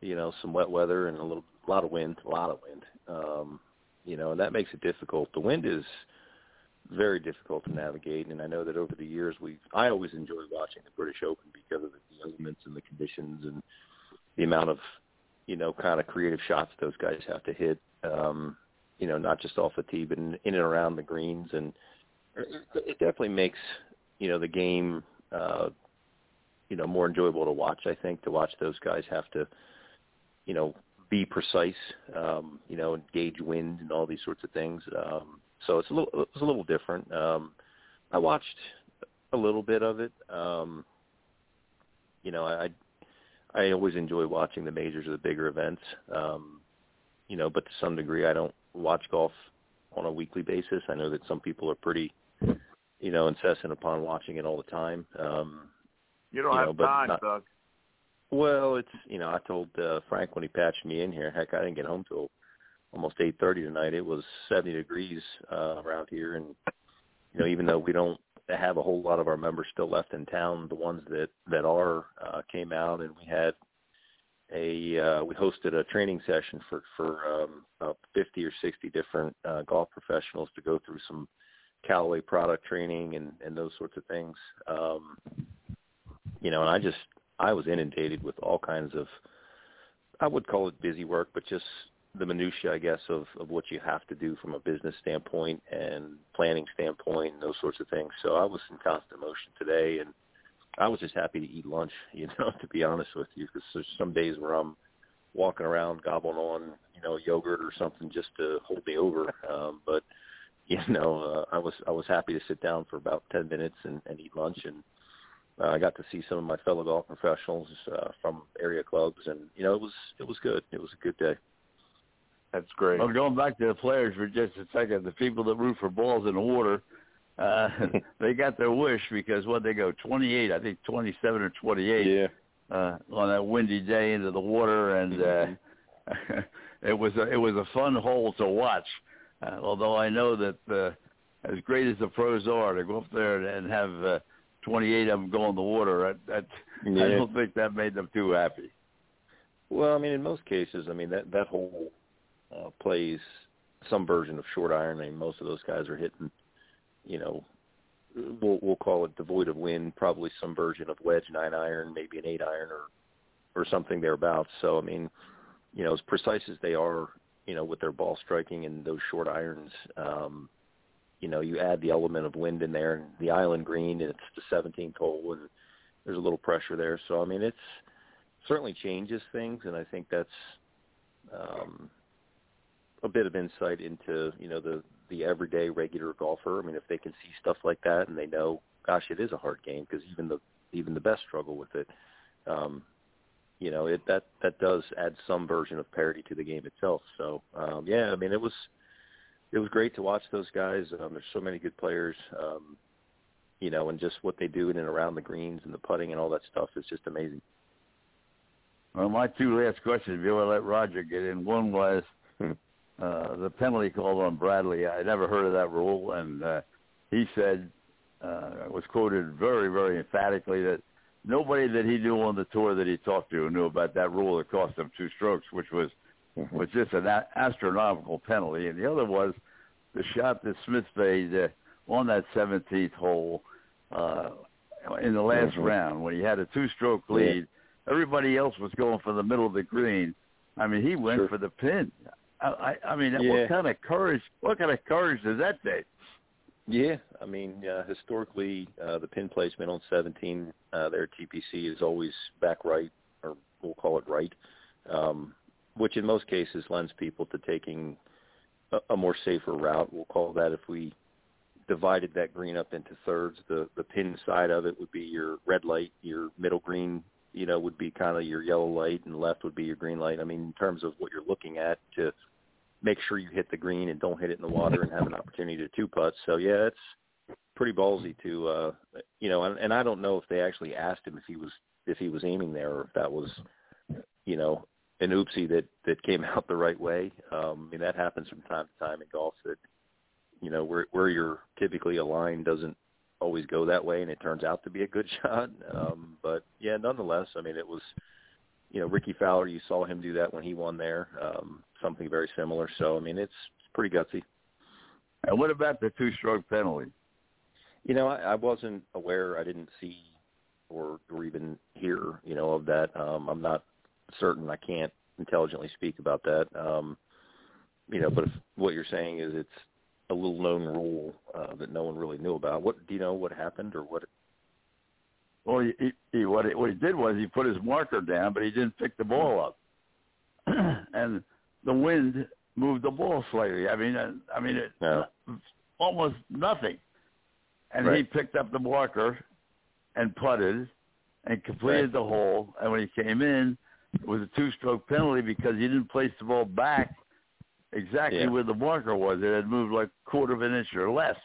S10: you know some wet weather and a little a lot of wind, a lot of wind. Um, you know, and that makes it difficult. The wind is very difficult to navigate, and I know that over the years we I always enjoy watching the British Open because of the elements and the conditions and the amount of you know kind of creative shots those guys have to hit. Um, you know, not just off the tee, but in, in and around the greens, and it it definitely makes you know the game uh, you know more enjoyable to watch. I think to watch those guys have to you know be precise, um, you know, gauge wind and all these sorts of things. Um, so it's a little it's a little different. Um, I watched a little bit of it. Um, you know, I I always enjoy watching the majors or the bigger events. Um, you know, but to some degree, I don't watch golf on a weekly basis. I know that some people are pretty, you know, incessant upon watching it all the time. Um,
S6: You don't
S10: You
S6: have
S10: know,
S6: time,
S10: not-
S6: Doug.
S10: well, it's you know I told uh, Frank when he patched me in here. Heck, I didn't get home till almost eight thirty tonight. It was seventy degrees uh, around here, and you know even though we don't have a whole lot of our members still left in town, the ones that that are uh, came out, and we had a uh, we hosted a training session for for um, about fifty or sixty different uh, golf professionals to go through some Callaway product training and and those sorts of things. Um, you know, and I just I was inundated with all kinds of I would call it busy work, but just the minutia, I guess, of of what you have to do from a business standpoint and planning standpoint and those sorts of things. So I was in constant motion today, and I was just happy to eat lunch. You know, to be honest with you, because there's some days where I'm walking around gobbling on you know yogurt or something just to hold me over. Um, but you know, uh, I was I was happy to sit down for about ten minutes and, and eat lunch and uh, I got to see some of my fellow golf professionals uh, from area clubs, and you know it was it was good. It was a good day.
S6: That's great.
S3: Well, going back to the players for just a second, the people that root for balls in the water, uh, they got their wish because what they go 28, I think 27 or 28
S10: Yeah.
S3: uh, on that windy day into the water, and uh, it was a, it was a fun hole to watch. Uh, although I know that uh, as great as the pros are, to go up there and have uh, 28 of them go in the water, that, that
S10: Yeah.
S3: I don't think that made them too happy.
S10: Well, I mean, in most cases, I mean that that hole uh, plays some version of short iron. I mean, most of those guys are hitting, you know, we'll we'll call it devoid of wind, probably some version of wedge nine iron, maybe an eight iron or or something thereabouts. So, I mean, you know, as precise as they are, you know, with their ball striking and those short irons, um, you know, you add the element of wind in there, and the island green, and it's the 17th hole, and there's a little pressure there. So, I mean, it's certainly changes things, and I think that's um, a bit of insight into you know the the everyday regular golfer. I mean, if they can see stuff like that and they know, gosh, it is a hard game because even the even the best struggle with it. Um, you know, it that that does add some version of parity to the game itself. So, um, yeah, I mean, it was it was great to watch those guys. Um, there's so many good players. Um, you know, and just what they do in and around the greens and the putting and all that stuff is just amazing.
S3: Well, my two last questions, if you want to let Roger get in. One was
S10: Hmm.
S3: uh, the penalty called on Bradley. I never heard of that rule, and uh, he said uh, was quoted very, very emphatically that nobody that he knew on the tour that he talked to knew about that rule that cost him two strokes, which was was just an a- astronomical penalty. And the other was the shot that Smith made uh, on that 17th hole uh, in the last
S10: Mhm.
S3: round when he had a two-stroke
S10: Yeah.
S3: lead. Everybody else was going for the middle of the green. I mean, he went
S10: Sure.
S3: for the pin. I, I, I mean,
S10: Yeah.
S3: what kind of courage? What kind of courage does that take?
S10: Yeah, I mean, uh, historically, uh, the pin placement on 17 uh, there at TPC is always back right, or we'll call it right, um, which in most cases lends people to taking a, a more safer route. We'll call that if we divided that green up into thirds. The the pin side of it would be your red light, your middle green, you know, would be kind of your yellow light, and left would be your green light. I mean, in terms of what you're looking at to make sure you hit the green and don't hit it in the water and have an opportunity to two putt. So yeah, it's pretty ballsy to uh you know, and, and I don't know if they actually asked him if he was if he was aiming there or if that was you know an oopsie that that came out the right way. Um, I mean that happens from time to time in golf that you know where where you're typically aligned doesn't always go that way and it turns out to be a good shot. Um, but yeah, nonetheless, I mean it was you know Rickie Fowler. You saw him do that when he won there. Um, something very similar. So I mean it's it's pretty gutsy.
S3: And what about the two-stroke penalty?
S10: You know, I, I wasn't aware. I didn't see or or even hear, you know, of that. Um, I'm not certain. I can't intelligently speak about that. Um, you know, but if what you're saying is it's a little known rule uh, that no one really knew about. What do you know? What happened or what?
S3: Well, he, he, what he, what he did was he put his marker down, but he didn't pick the ball up, and the wind moved the ball slightly. I mean, uh, I mean, it,
S10: No.
S3: almost nothing. And he picked up the marker and putted and completed
S10: Right.
S3: the hole. And when he came in, was a two-stroke penalty because he didn't place the ball back exactly
S10: Yeah.
S3: where the marker was. It had moved like a quarter of an inch or less.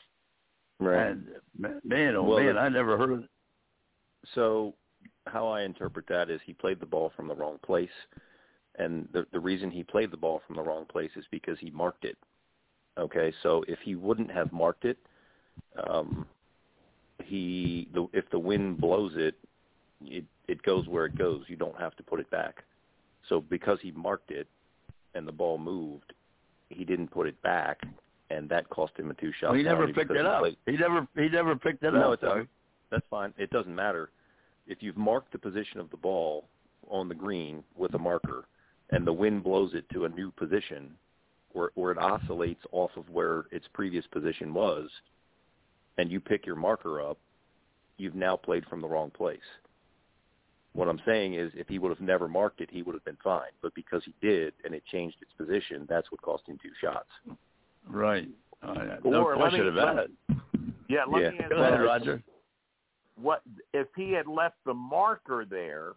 S3: Right. And man, oh
S10: Well,
S3: man, I never heard of it.
S10: So how I interpret that is he played the ball from the wrong place, and the the reason he played the ball from the wrong place is because he marked it. Okay, so if he wouldn't have marked it, um, he the if the wind blows it, it it goes where it goes. You don't have to put it back. So because he marked it, and the ball moved, he didn't put it back, and that cost him a two shot.
S3: Well, he never picked it up.
S10: played-
S3: He never he never picked it
S10: No,
S3: up.
S10: doesn't. That's fine. It doesn't matter. If you've marked the position of the ball on the green with a marker and the wind blows it to a new position where, where it oscillates off of where its previous position was and you pick your marker up, you've now played from the wrong place. What I'm saying is if he would have never marked it, he would have been fine. But because he did and it changed its position, that's what cost him two shots.
S3: Right. Uh, no
S6: Or let me-
S3: question about it.
S6: Yeah, let
S10: Yeah.
S6: me
S3: Go ahead, Roger.
S6: what if he had left the marker there?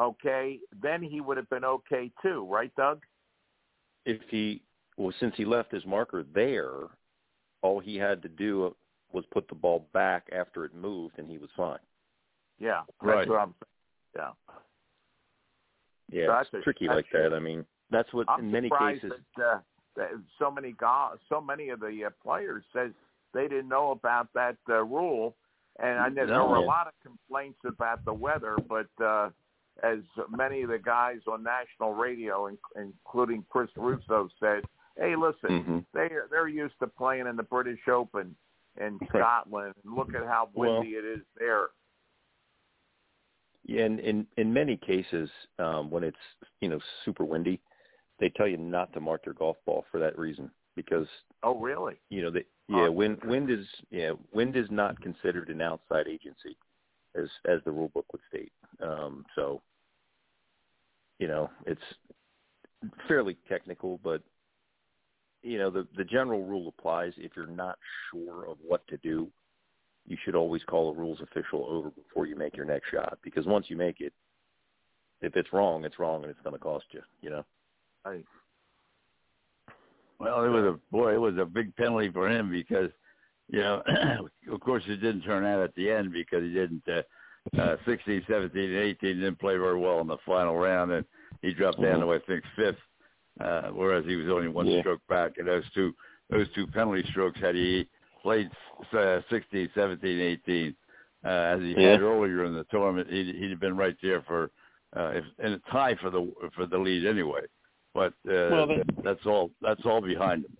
S6: Okay, then he would have been okay too, right, Doug?
S10: if he well since he left his marker there, all he had to do was put the ball back after it moved, and he was fine.
S6: Yeah, that's
S3: Right.
S6: what I'm saying. Yeah.
S10: Yeah,
S6: That's
S10: it's
S6: a-
S10: tricky
S6: that's
S10: like that. I mean, That's what
S6: I'm
S10: in many cases.
S6: that, uh, that so many go- so many of the uh, players says they didn't know about that uh, rule, and I know there
S3: No.
S6: were a lot of complaints about the weather, but uh, as many of the guys on national radio, in, including Chris Russo, said, "Hey, listen,
S10: Mhm.
S6: they they're used to playing in the British Open in Scotland, and look at how
S10: Well-
S6: windy it is there."
S10: Yeah, and in in many cases, um, when it's you know super windy, they tell you not to mark your golf ball for that reason because
S6: Oh, really?
S10: you know the
S6: Oh,
S10: yeah wind wind is yeah wind is not considered an outside agency as as the rule book would state. Um, so you know it's fairly technical, but you know the the general rule applies if you're not sure of what to do you should always call a rules official over before you make your next shot because once you make it, if it's wrong, it's wrong and it's going to cost you. You know.
S6: I,
S3: Well, it was a boy. It was a big penalty for him because, you know, of course it didn't turn out at the end because he didn't. Uh, uh, 16, 17, and 18 didn't play very well in the final round, and he dropped down to I think fifth, uh, whereas he was only one
S10: Yeah.
S3: stroke back. And those two, those two penalty strokes had he played uh, 16, 17, 18, uh, as he
S10: Yeah.
S3: had earlier in the tournament, he'd, he'd have been right there for uh, if, in a tie for the for the lead anyway. But uh,
S10: Well, that-
S3: that's all. That's all behind him.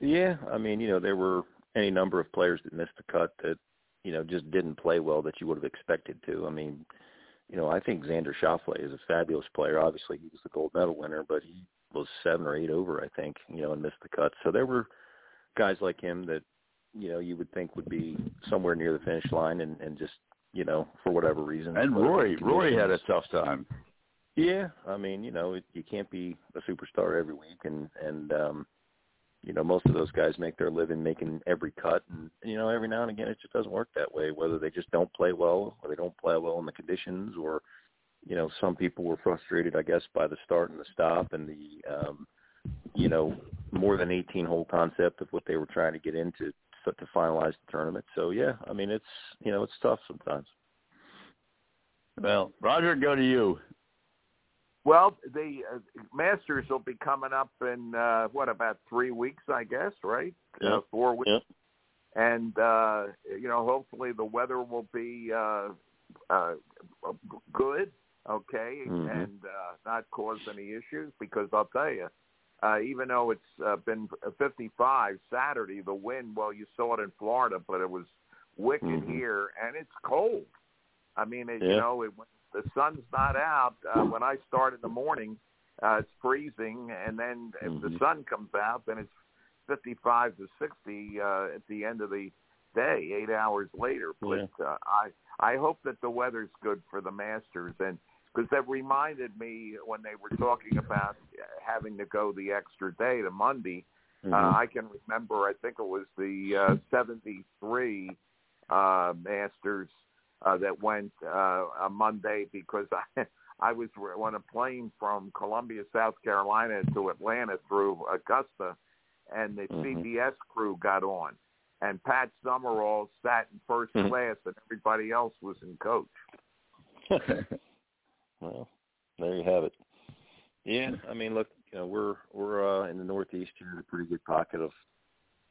S10: Yeah, I mean, you know, there were any number of players that missed the cut that you know just didn't play well that you would have expected to. I mean, you know, I think Xander Schauffele is a fabulous player. Obviously, he was the gold medal winner, but he was seven or eight over, I think, you know, and missed the cut. So there were guys like him that you know you would think would be somewhere near the finish line and and just you know for whatever reason.
S3: And Rory, Rory had a tough time.
S10: yeah, I mean, you know, it, you can't be a superstar every week, and and um, you know, most of those guys make their living making every cut, and you know, every now and again, it just doesn't work that way. Whether they just don't play well, or they don't play well in the conditions, or you know, some people were frustrated, I guess, by the start and the stop, and the um, you know, more than 18 hole concept of what they were trying to get into to, to finalize the tournament. So yeah, I mean, it's you know, it's tough sometimes.
S3: Well, Roger, go to you.
S6: Well, the uh, Masters will be coming up in uh, what about three weeks, I guess, right?
S10: Yeah.
S6: Uh, four weeks,
S10: Yep.
S6: and uh, you know, hopefully the weather will be uh, uh, good, okay,
S10: Mhm.
S6: and uh, not cause any issues. Because I'll tell you, uh, even though it's uh, been 55 Saturday, the wind, well, you saw it in Florida, but it was wicked
S10: Mhm.
S6: here, and it's cold. I mean, it, you know, it, the sun's not out, uh, when I start in the morning, uh, it's freezing, and then if the
S10: Mhm.
S6: sun comes out, then it's 55 to 60 uh, at the end of the day, eight hours later. But uh, I I hope that the weather's good for the Masters, and because that reminded me when they were talking about having to go the extra day to Monday.
S10: Mhm.
S6: Uh, I can remember, I think it was the uh, 73 uh, Masters uh, that went uh, a Monday because I, I was on a plane from Columbia, South Carolina to Atlanta through Augusta, and the
S10: Mhm.
S6: CBS crew got on. And Pat Summerall sat in 1st
S10: Mhm.
S6: class, and everybody else was in coach.
S10: well, there you have it. Yeah, I mean, look, you know, we're we're uh, in the Northeast here in a pretty good pocket of,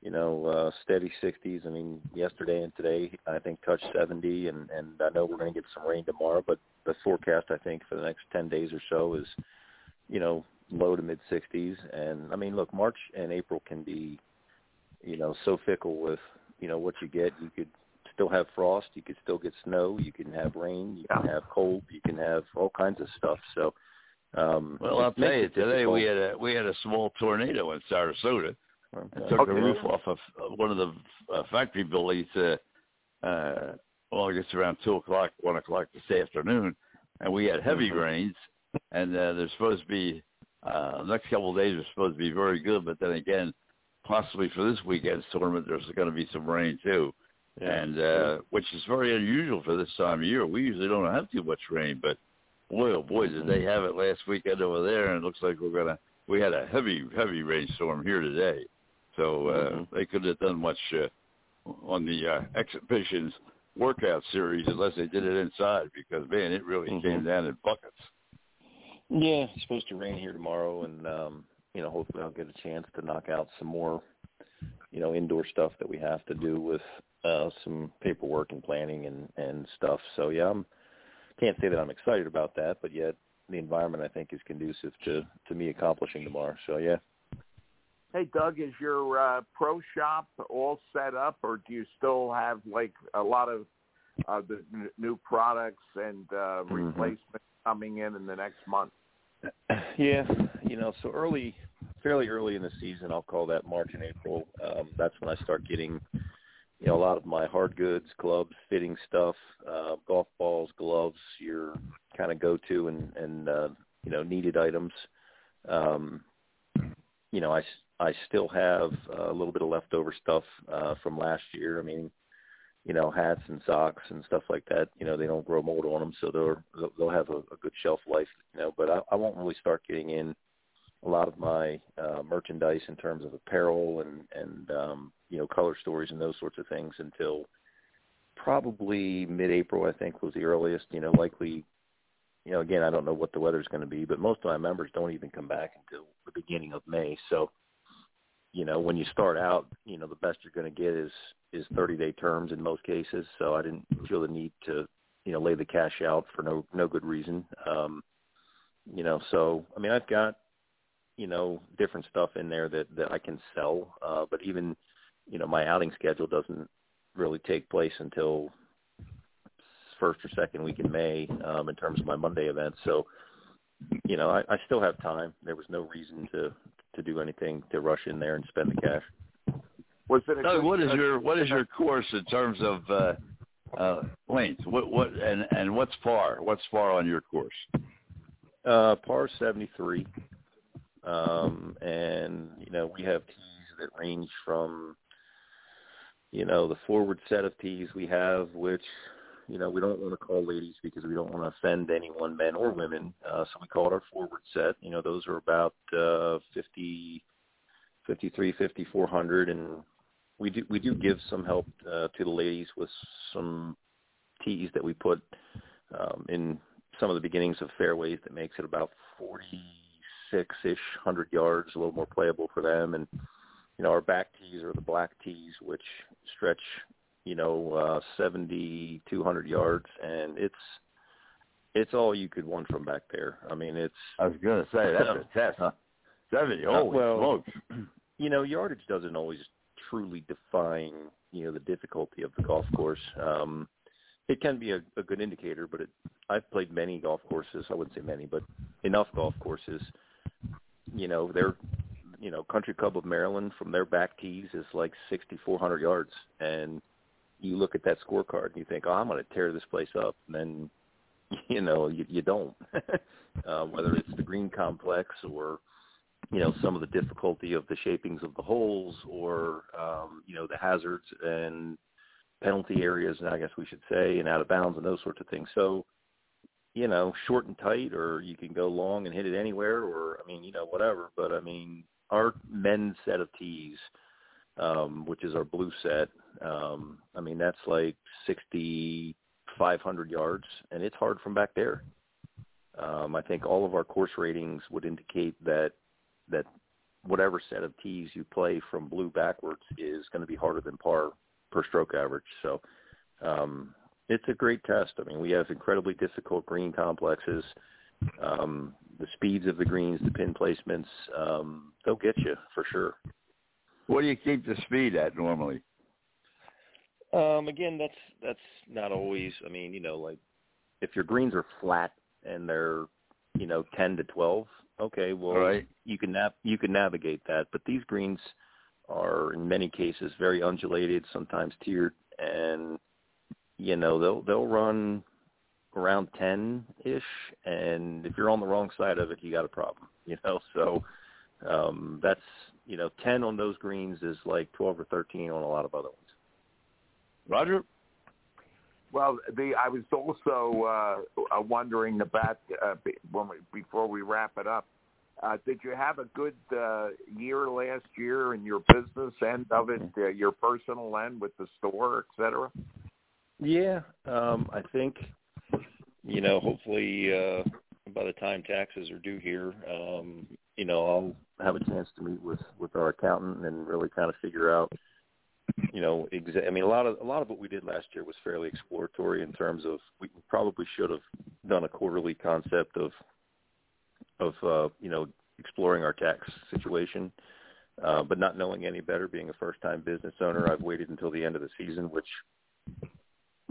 S10: you know, uh, steady 60s. I mean, yesterday and today, I think touched 70, and and I know we're going to get some rain tomorrow, but the forecast I think for the next 10 days or so is, you know, low to mid 60s. And I mean, look, March and April can be, you know, so fickle with, you know, what you get. You could still have frost, you could still get snow, you can have rain, you can have cold, you can have all kinds of stuff. So, um,
S3: Well, I'll tell you,
S10: it
S3: today we had a we had a small tornado in Sarasota.
S10: Okay.
S3: It took the roof off of uh, one of the uh, factory buildings. Uh, uh, well, I guess around two o'clock, one o'clock this afternoon, and we had heavy
S10: Mhm.
S3: rains. And uh, there's supposed to be uh, the next couple of days are supposed to be very good, but then again, possibly for this weekend's tournament, there's going to be some rain too,
S10: Yeah.
S3: and uh, which is very unusual for this time of year. We usually don't have too much rain, but boy, oh boy, did they have it last weekend over there, and it looks like we're gonna. We had a heavy, heavy rainstorm here today, so uh,
S10: Mhm.
S3: they couldn't have done much uh, on the uh, exhibitions workout series unless they did it inside because man, it really
S10: Mhm.
S3: came down in buckets.
S10: Yeah, it's supposed to rain here tomorrow, and um, you know, hopefully I'll get a chance to knock out some more, you know, indoor stuff that we have to do with uh, some paperwork and planning and and stuff. So yeah, I'm can't say that I'm excited about that, but yet the environment I think is conducive to to me accomplishing tomorrow. So yeah.
S6: Hey, Doug, is your uh, pro shop all set up, or do you still have like a lot of uh, the n- new products and uh,
S10: Mm-hmm.
S6: replacements coming in in the next month?
S10: Yeah, you know, so early, fairly early in the season, I'll call that March and April. Um, that's when I start getting, you know, a lot of my hard goods, clubs, fitting stuff, uh, golf balls, gloves, your kind of go-to and and uh, you know needed items. Um, you know, I I still have a little bit of leftover stuff uh, from last year. I mean, you know, hats and socks and stuff like that. You know, they don't grow mold on them, so they'll- they'll have a, a good shelf life. You know, but I, I won't really start getting in a lot of my uh, merchandise in terms of apparel and and um, you know color stories and those sorts of things until probably mid-April. I think was the earliest. You know, likely. You know, again, I don't know what the weather's going to be, but most of my members don't even come back until the beginning of May. So, you know, when you start out, you know, the best you're going to get is is 30 day terms in most cases. So I didn't feel the need to, you know, lay the cash out for no no good reason. Um, you know, so I mean, I've got, you know, different stuff in there that that I can sell. Uh, but even, you know, my outing schedule doesn't really take place until first or second week in May um, in terms of my Monday events. So, you know, I, I still have time. There was no reason to to do anything to rush in there and spend the cash.
S6: Was it a
S3: Doug, what is your what is your course in terms of uh, uh, length? What what and and what's par? What's par on your course?
S10: Uh, par 73. Um, and, you know, we have tees that range from, you know, the forward set of tees we have, which, you know, we don't want to call ladies because we don't want to offend anyone, men or women. Uh, so we call it our forward set. You know, those are about, uh, 50, 53, 5400. And we do, we do give some help, uh, to the ladies with some tees that we put, um, in some of the beginnings of fairways that makes it about 46-ish, 100 yards, a little more playable for them. And, you know, our back tees are the black tees, which stretch, you know, uh, 70, 200 yards. And it's, it's all you could want from back there. I mean, it's,
S3: I was going to say that's a test, huh? Seventy.
S10: Uh,
S3: Holy
S10: well,
S3: smokes!
S10: you know, yardage doesn't always truly define, you know, the difficulty of the golf course. Um, it can be a, a good indicator, but it, I've played many golf courses. I wouldn't say many, but enough golf courses. You know, they're, you know, Country Club of Maryland from their back tees is like 6,400 yards, and you look at that scorecard and you think, oh, I'm going to tear this place up, and then, you know, you, you don't. uh, whether it's the green complex or you know some of the difficulty of the shapings of the holes or um you know the hazards and penalty areas and i guess we should say and out of bounds and those sorts of things so you know short and tight or you can go long and hit it anywhere or i mean you know whatever but i mean our men's set of tees um which is our blue set um i mean that's like sixty five hundred yards and it's hard from back there um i think all of our course ratings would indicate that that whatever set of tees you play from blue backwards is going to be harder than par per stroke average. So um, it's a great test. I mean, we have incredibly difficult green complexes. Um, the speeds of the greens, the pin placements, um, they'll get you for sure.
S3: What do you keep the speed at normally?
S10: Um, again, that's that's not always. I mean, you know, like if your greens are flat and they're you know ten to twelve, okay, well
S3: Right.
S10: you can nav- you can navigate that. But these greens are in many cases very undulated, sometimes tiered, and you know they'll they'll run around ten ish, and if you're on the wrong side of it, you got a problem. You know, so um, that's you know ten on those greens is like twelve or thirteen on a lot of other ones.
S3: Roger.
S6: Well, the I was also uh, uh, wondering about uh, when we, before we wrap it up. Uh, did you have a good uh, year last year in your business end of it, uh, your personal end with the store, et cetera?
S10: Yeah, um, I think you know. Hopefully, uh, by the time taxes are due here, um, you know, I'll have a chance to meet with with our accountant and really kind of figure out, you know, exa- I mean, a lot of a lot of what we did last year was fairly exploratory in terms of we probably should have done a quarterly concept of of uh, you know exploring our tax situation. Uh, but not knowing any better, being a first-time business owner, I've waited until the end of the season, which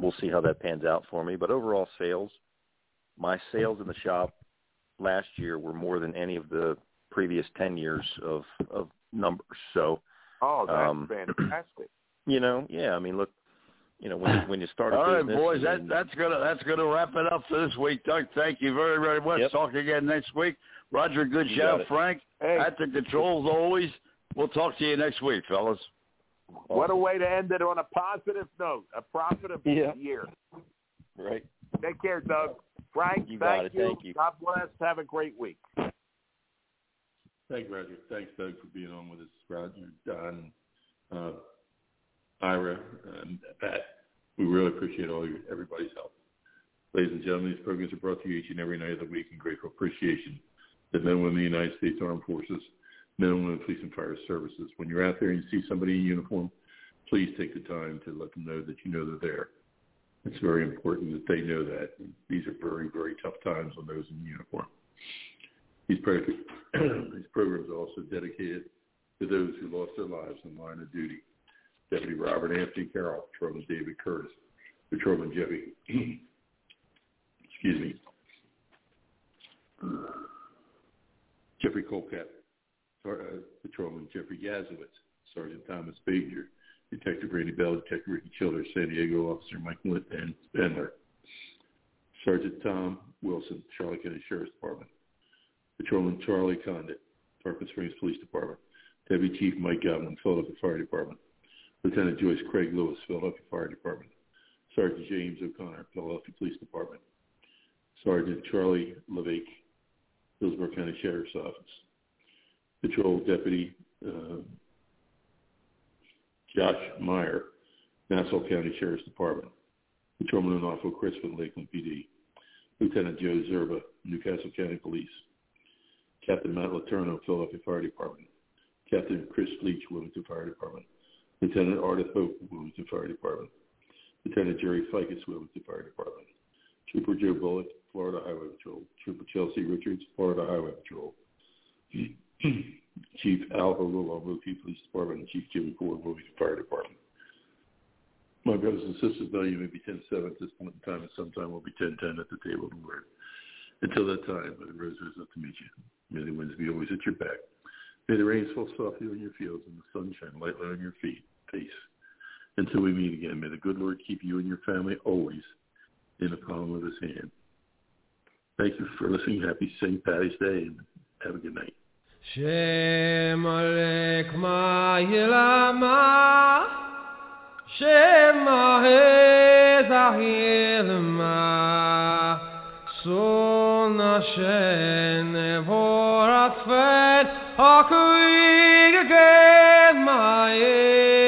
S10: we'll see how that pans out for me. But overall sales, my sales in the shop last year were more than any of the previous 10 years of, of numbers. So,
S6: Oh, that's
S10: Um,
S6: fantastic.
S10: you know, yeah, I mean, look, you know, when you, when you start a
S3: All right,
S10: business,
S3: boys, that that's gonna that's gonna wrap it up for this week. Doug, thank you very very much.
S10: Yep.
S3: Talk again next week. Roger, good
S10: You
S3: shout.
S10: got it.
S3: Frank
S6: Hey,
S3: at the controls always. We'll talk to you next week, fellas.
S6: What a way to end it on a positive note, a profitable
S10: Yeah.
S6: year.
S10: right.
S6: Take care, Doug. Frank,
S10: You
S6: thank
S10: it.
S6: you.
S10: Thank you.
S6: God bless. Have a great week.
S4: Thank you, Roger. Thanks, Doug, for being on with us. Roger, Don, uh, Ira, and Pat. We really appreciate all your everybody's help. Ladies and gentlemen, these programs are brought to you each and every night of the week in grateful appreciation. The men and women of the United States Armed Forces, of police and fire services. When you're out there and you see somebody in uniform, please take the time to let them know that you know they're there. It's very important that they know that. These are very, very tough times on those in uniform. These, pro- these programs are also dedicated to those who lost their lives in line of duty. Deputy Robert Anthony Carroll, Patrolman David Curtis, Patrolman Jeffy, excuse me, Jeffrey Colcat, Uh, patrolman Jeffrey Yazowitz, Sergeant Thomas Baker, Detective Randy Bell, Detective Ricky Childers, San Diego Officer Mike and Spendler, Sergeant Tom Wilson, Charlotte County Sheriff's Department, Patrolman Charlie Condit, Tarpon Springs Police Department, Deputy Chief Mike Godwin, Philadelphia Fire Department, Lieutenant Joyce Craig Lewis, Philadelphia Fire Department, Sergeant James O'Connor, Philadelphia Police Department, Sergeant Charlie Levake, Hillsborough County Sheriff's Office, Patrol Deputy uh, Josh Meyer, Nassau County Sheriff's Department, Patrolman Awful Crispin, Lakeland PD, Lieutenant Joe Zerba, Newcastle County Police, Captain Matt Laterno, Philadelphia Fire Department, Captain Chris Leach, Wilmington Fire Department, Lieutenant Ardith Hope, Wilmington Fire Department, Lieutenant Jerry Ficus, Wilmington Fire Department, Trooper Joe Bullock, Florida Highway Patrol, Trooper Chelsea Richards, Florida Highway Patrol, Chief Al Hogle, Wilmington Police Department, and Chief Jimmy Ford, Wilmington Fire Department. My brothers and sisters you may be 10-7 at this point in time, and sometime we'll be 10-10 at the table the Lord. Until that time, may the rose is up to meet you. May the winds be always at your back. May the rains fall softly on your fields and the sun shine lightly on your feet. Peace. Until we meet again, may the good Lord keep you and your family always in the palm of his hand. Thank you for listening. Happy St. Patty's Day and have a good night.
S11: Shem Alek Ma'ilama Shem Ahezahilma Son Hashem Nevorat Fet Hakuig Ged Ma'ilma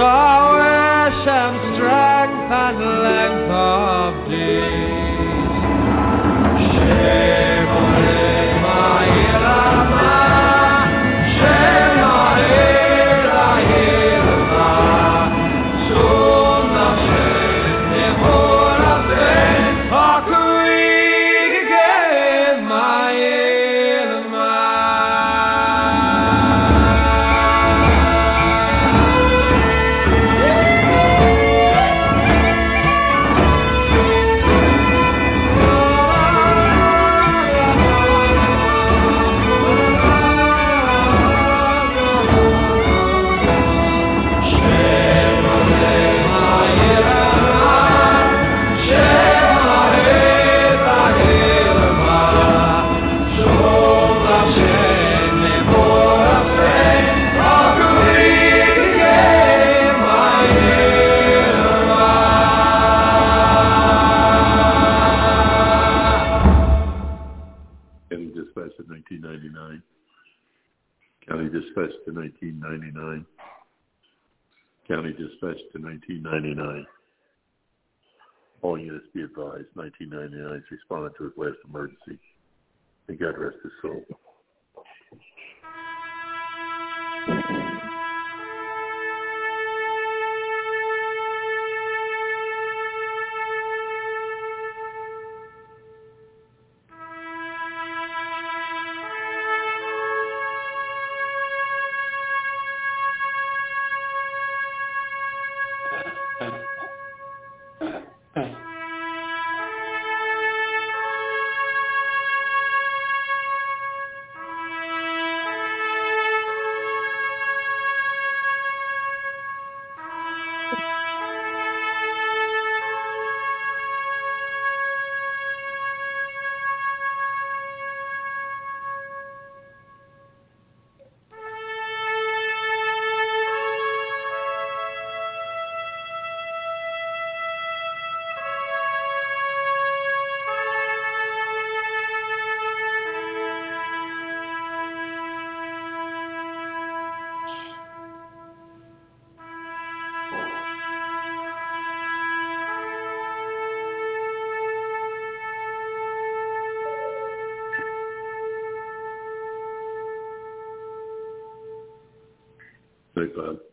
S11: saw
S4: Thank